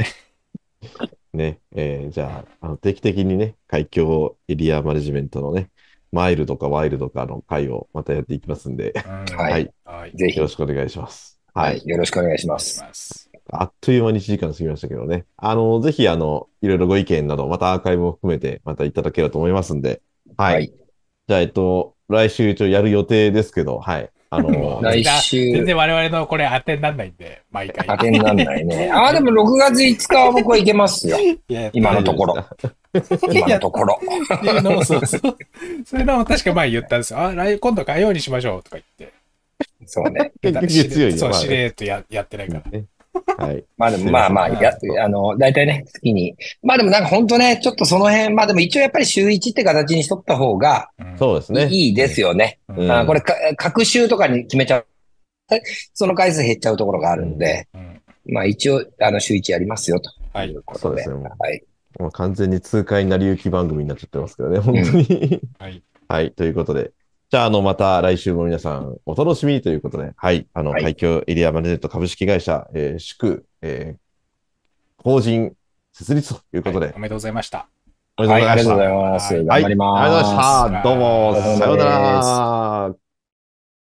ね、えーじゃあ、あの定期的にね、海峡エリアマネジメントのね、マイルとかワイルとかの会をまたやっていきますんで、うんはいはい。はい。ぜひよろしくお願いします。ははいい。。よろしくお願いします。ます。あっという間に1時間過ぎましたけどね。あの、ぜひ、あの、いろいろご意見など、またアーカイブも含めて、またいただければと思いますんで。はい。はいじゃあ、えっと、来週一応やる予定ですけど、はい。あの、来週全然我々のこれ当てにならないんで、毎回。当てになんないね。ああ、でも6月5日は僕はいけますよ。今のところ。今のところ。っていうのもそうそう。そういうのも確か前言ったんですよ。あ、来今度火曜にしましょうとか言って。そうね。結局月曜日そう、しれーっとややってないから。ねはい。まあでもまあまあ、や、あの、大体ね、月に。まあでもなんか本当ね、ちょっとその辺、まあでも一応やっぱり週1って形にしとった方がうんそうですね。いいですよね。うんあこれか、各週とかに決めちゃう。その回数減っちゃうところがあるんで、うんまあ一応、あの、週1やりますよ、とはいいうことで。そうですねはい。もう完全に痛快なりゆき番組になっちゃってますけどね、本当に。はい。はい。ということで。じゃあ、あの、また来週も皆さんお楽しみにということで、はい。あの、はい海峡エリアマネジメント株式会社、えー祝、えー法人設立ということで、はいおめでとうございました。おめでとうございました。はいありがとうございます。はい頑張ります。ありがとうございました。どうも、さようなら。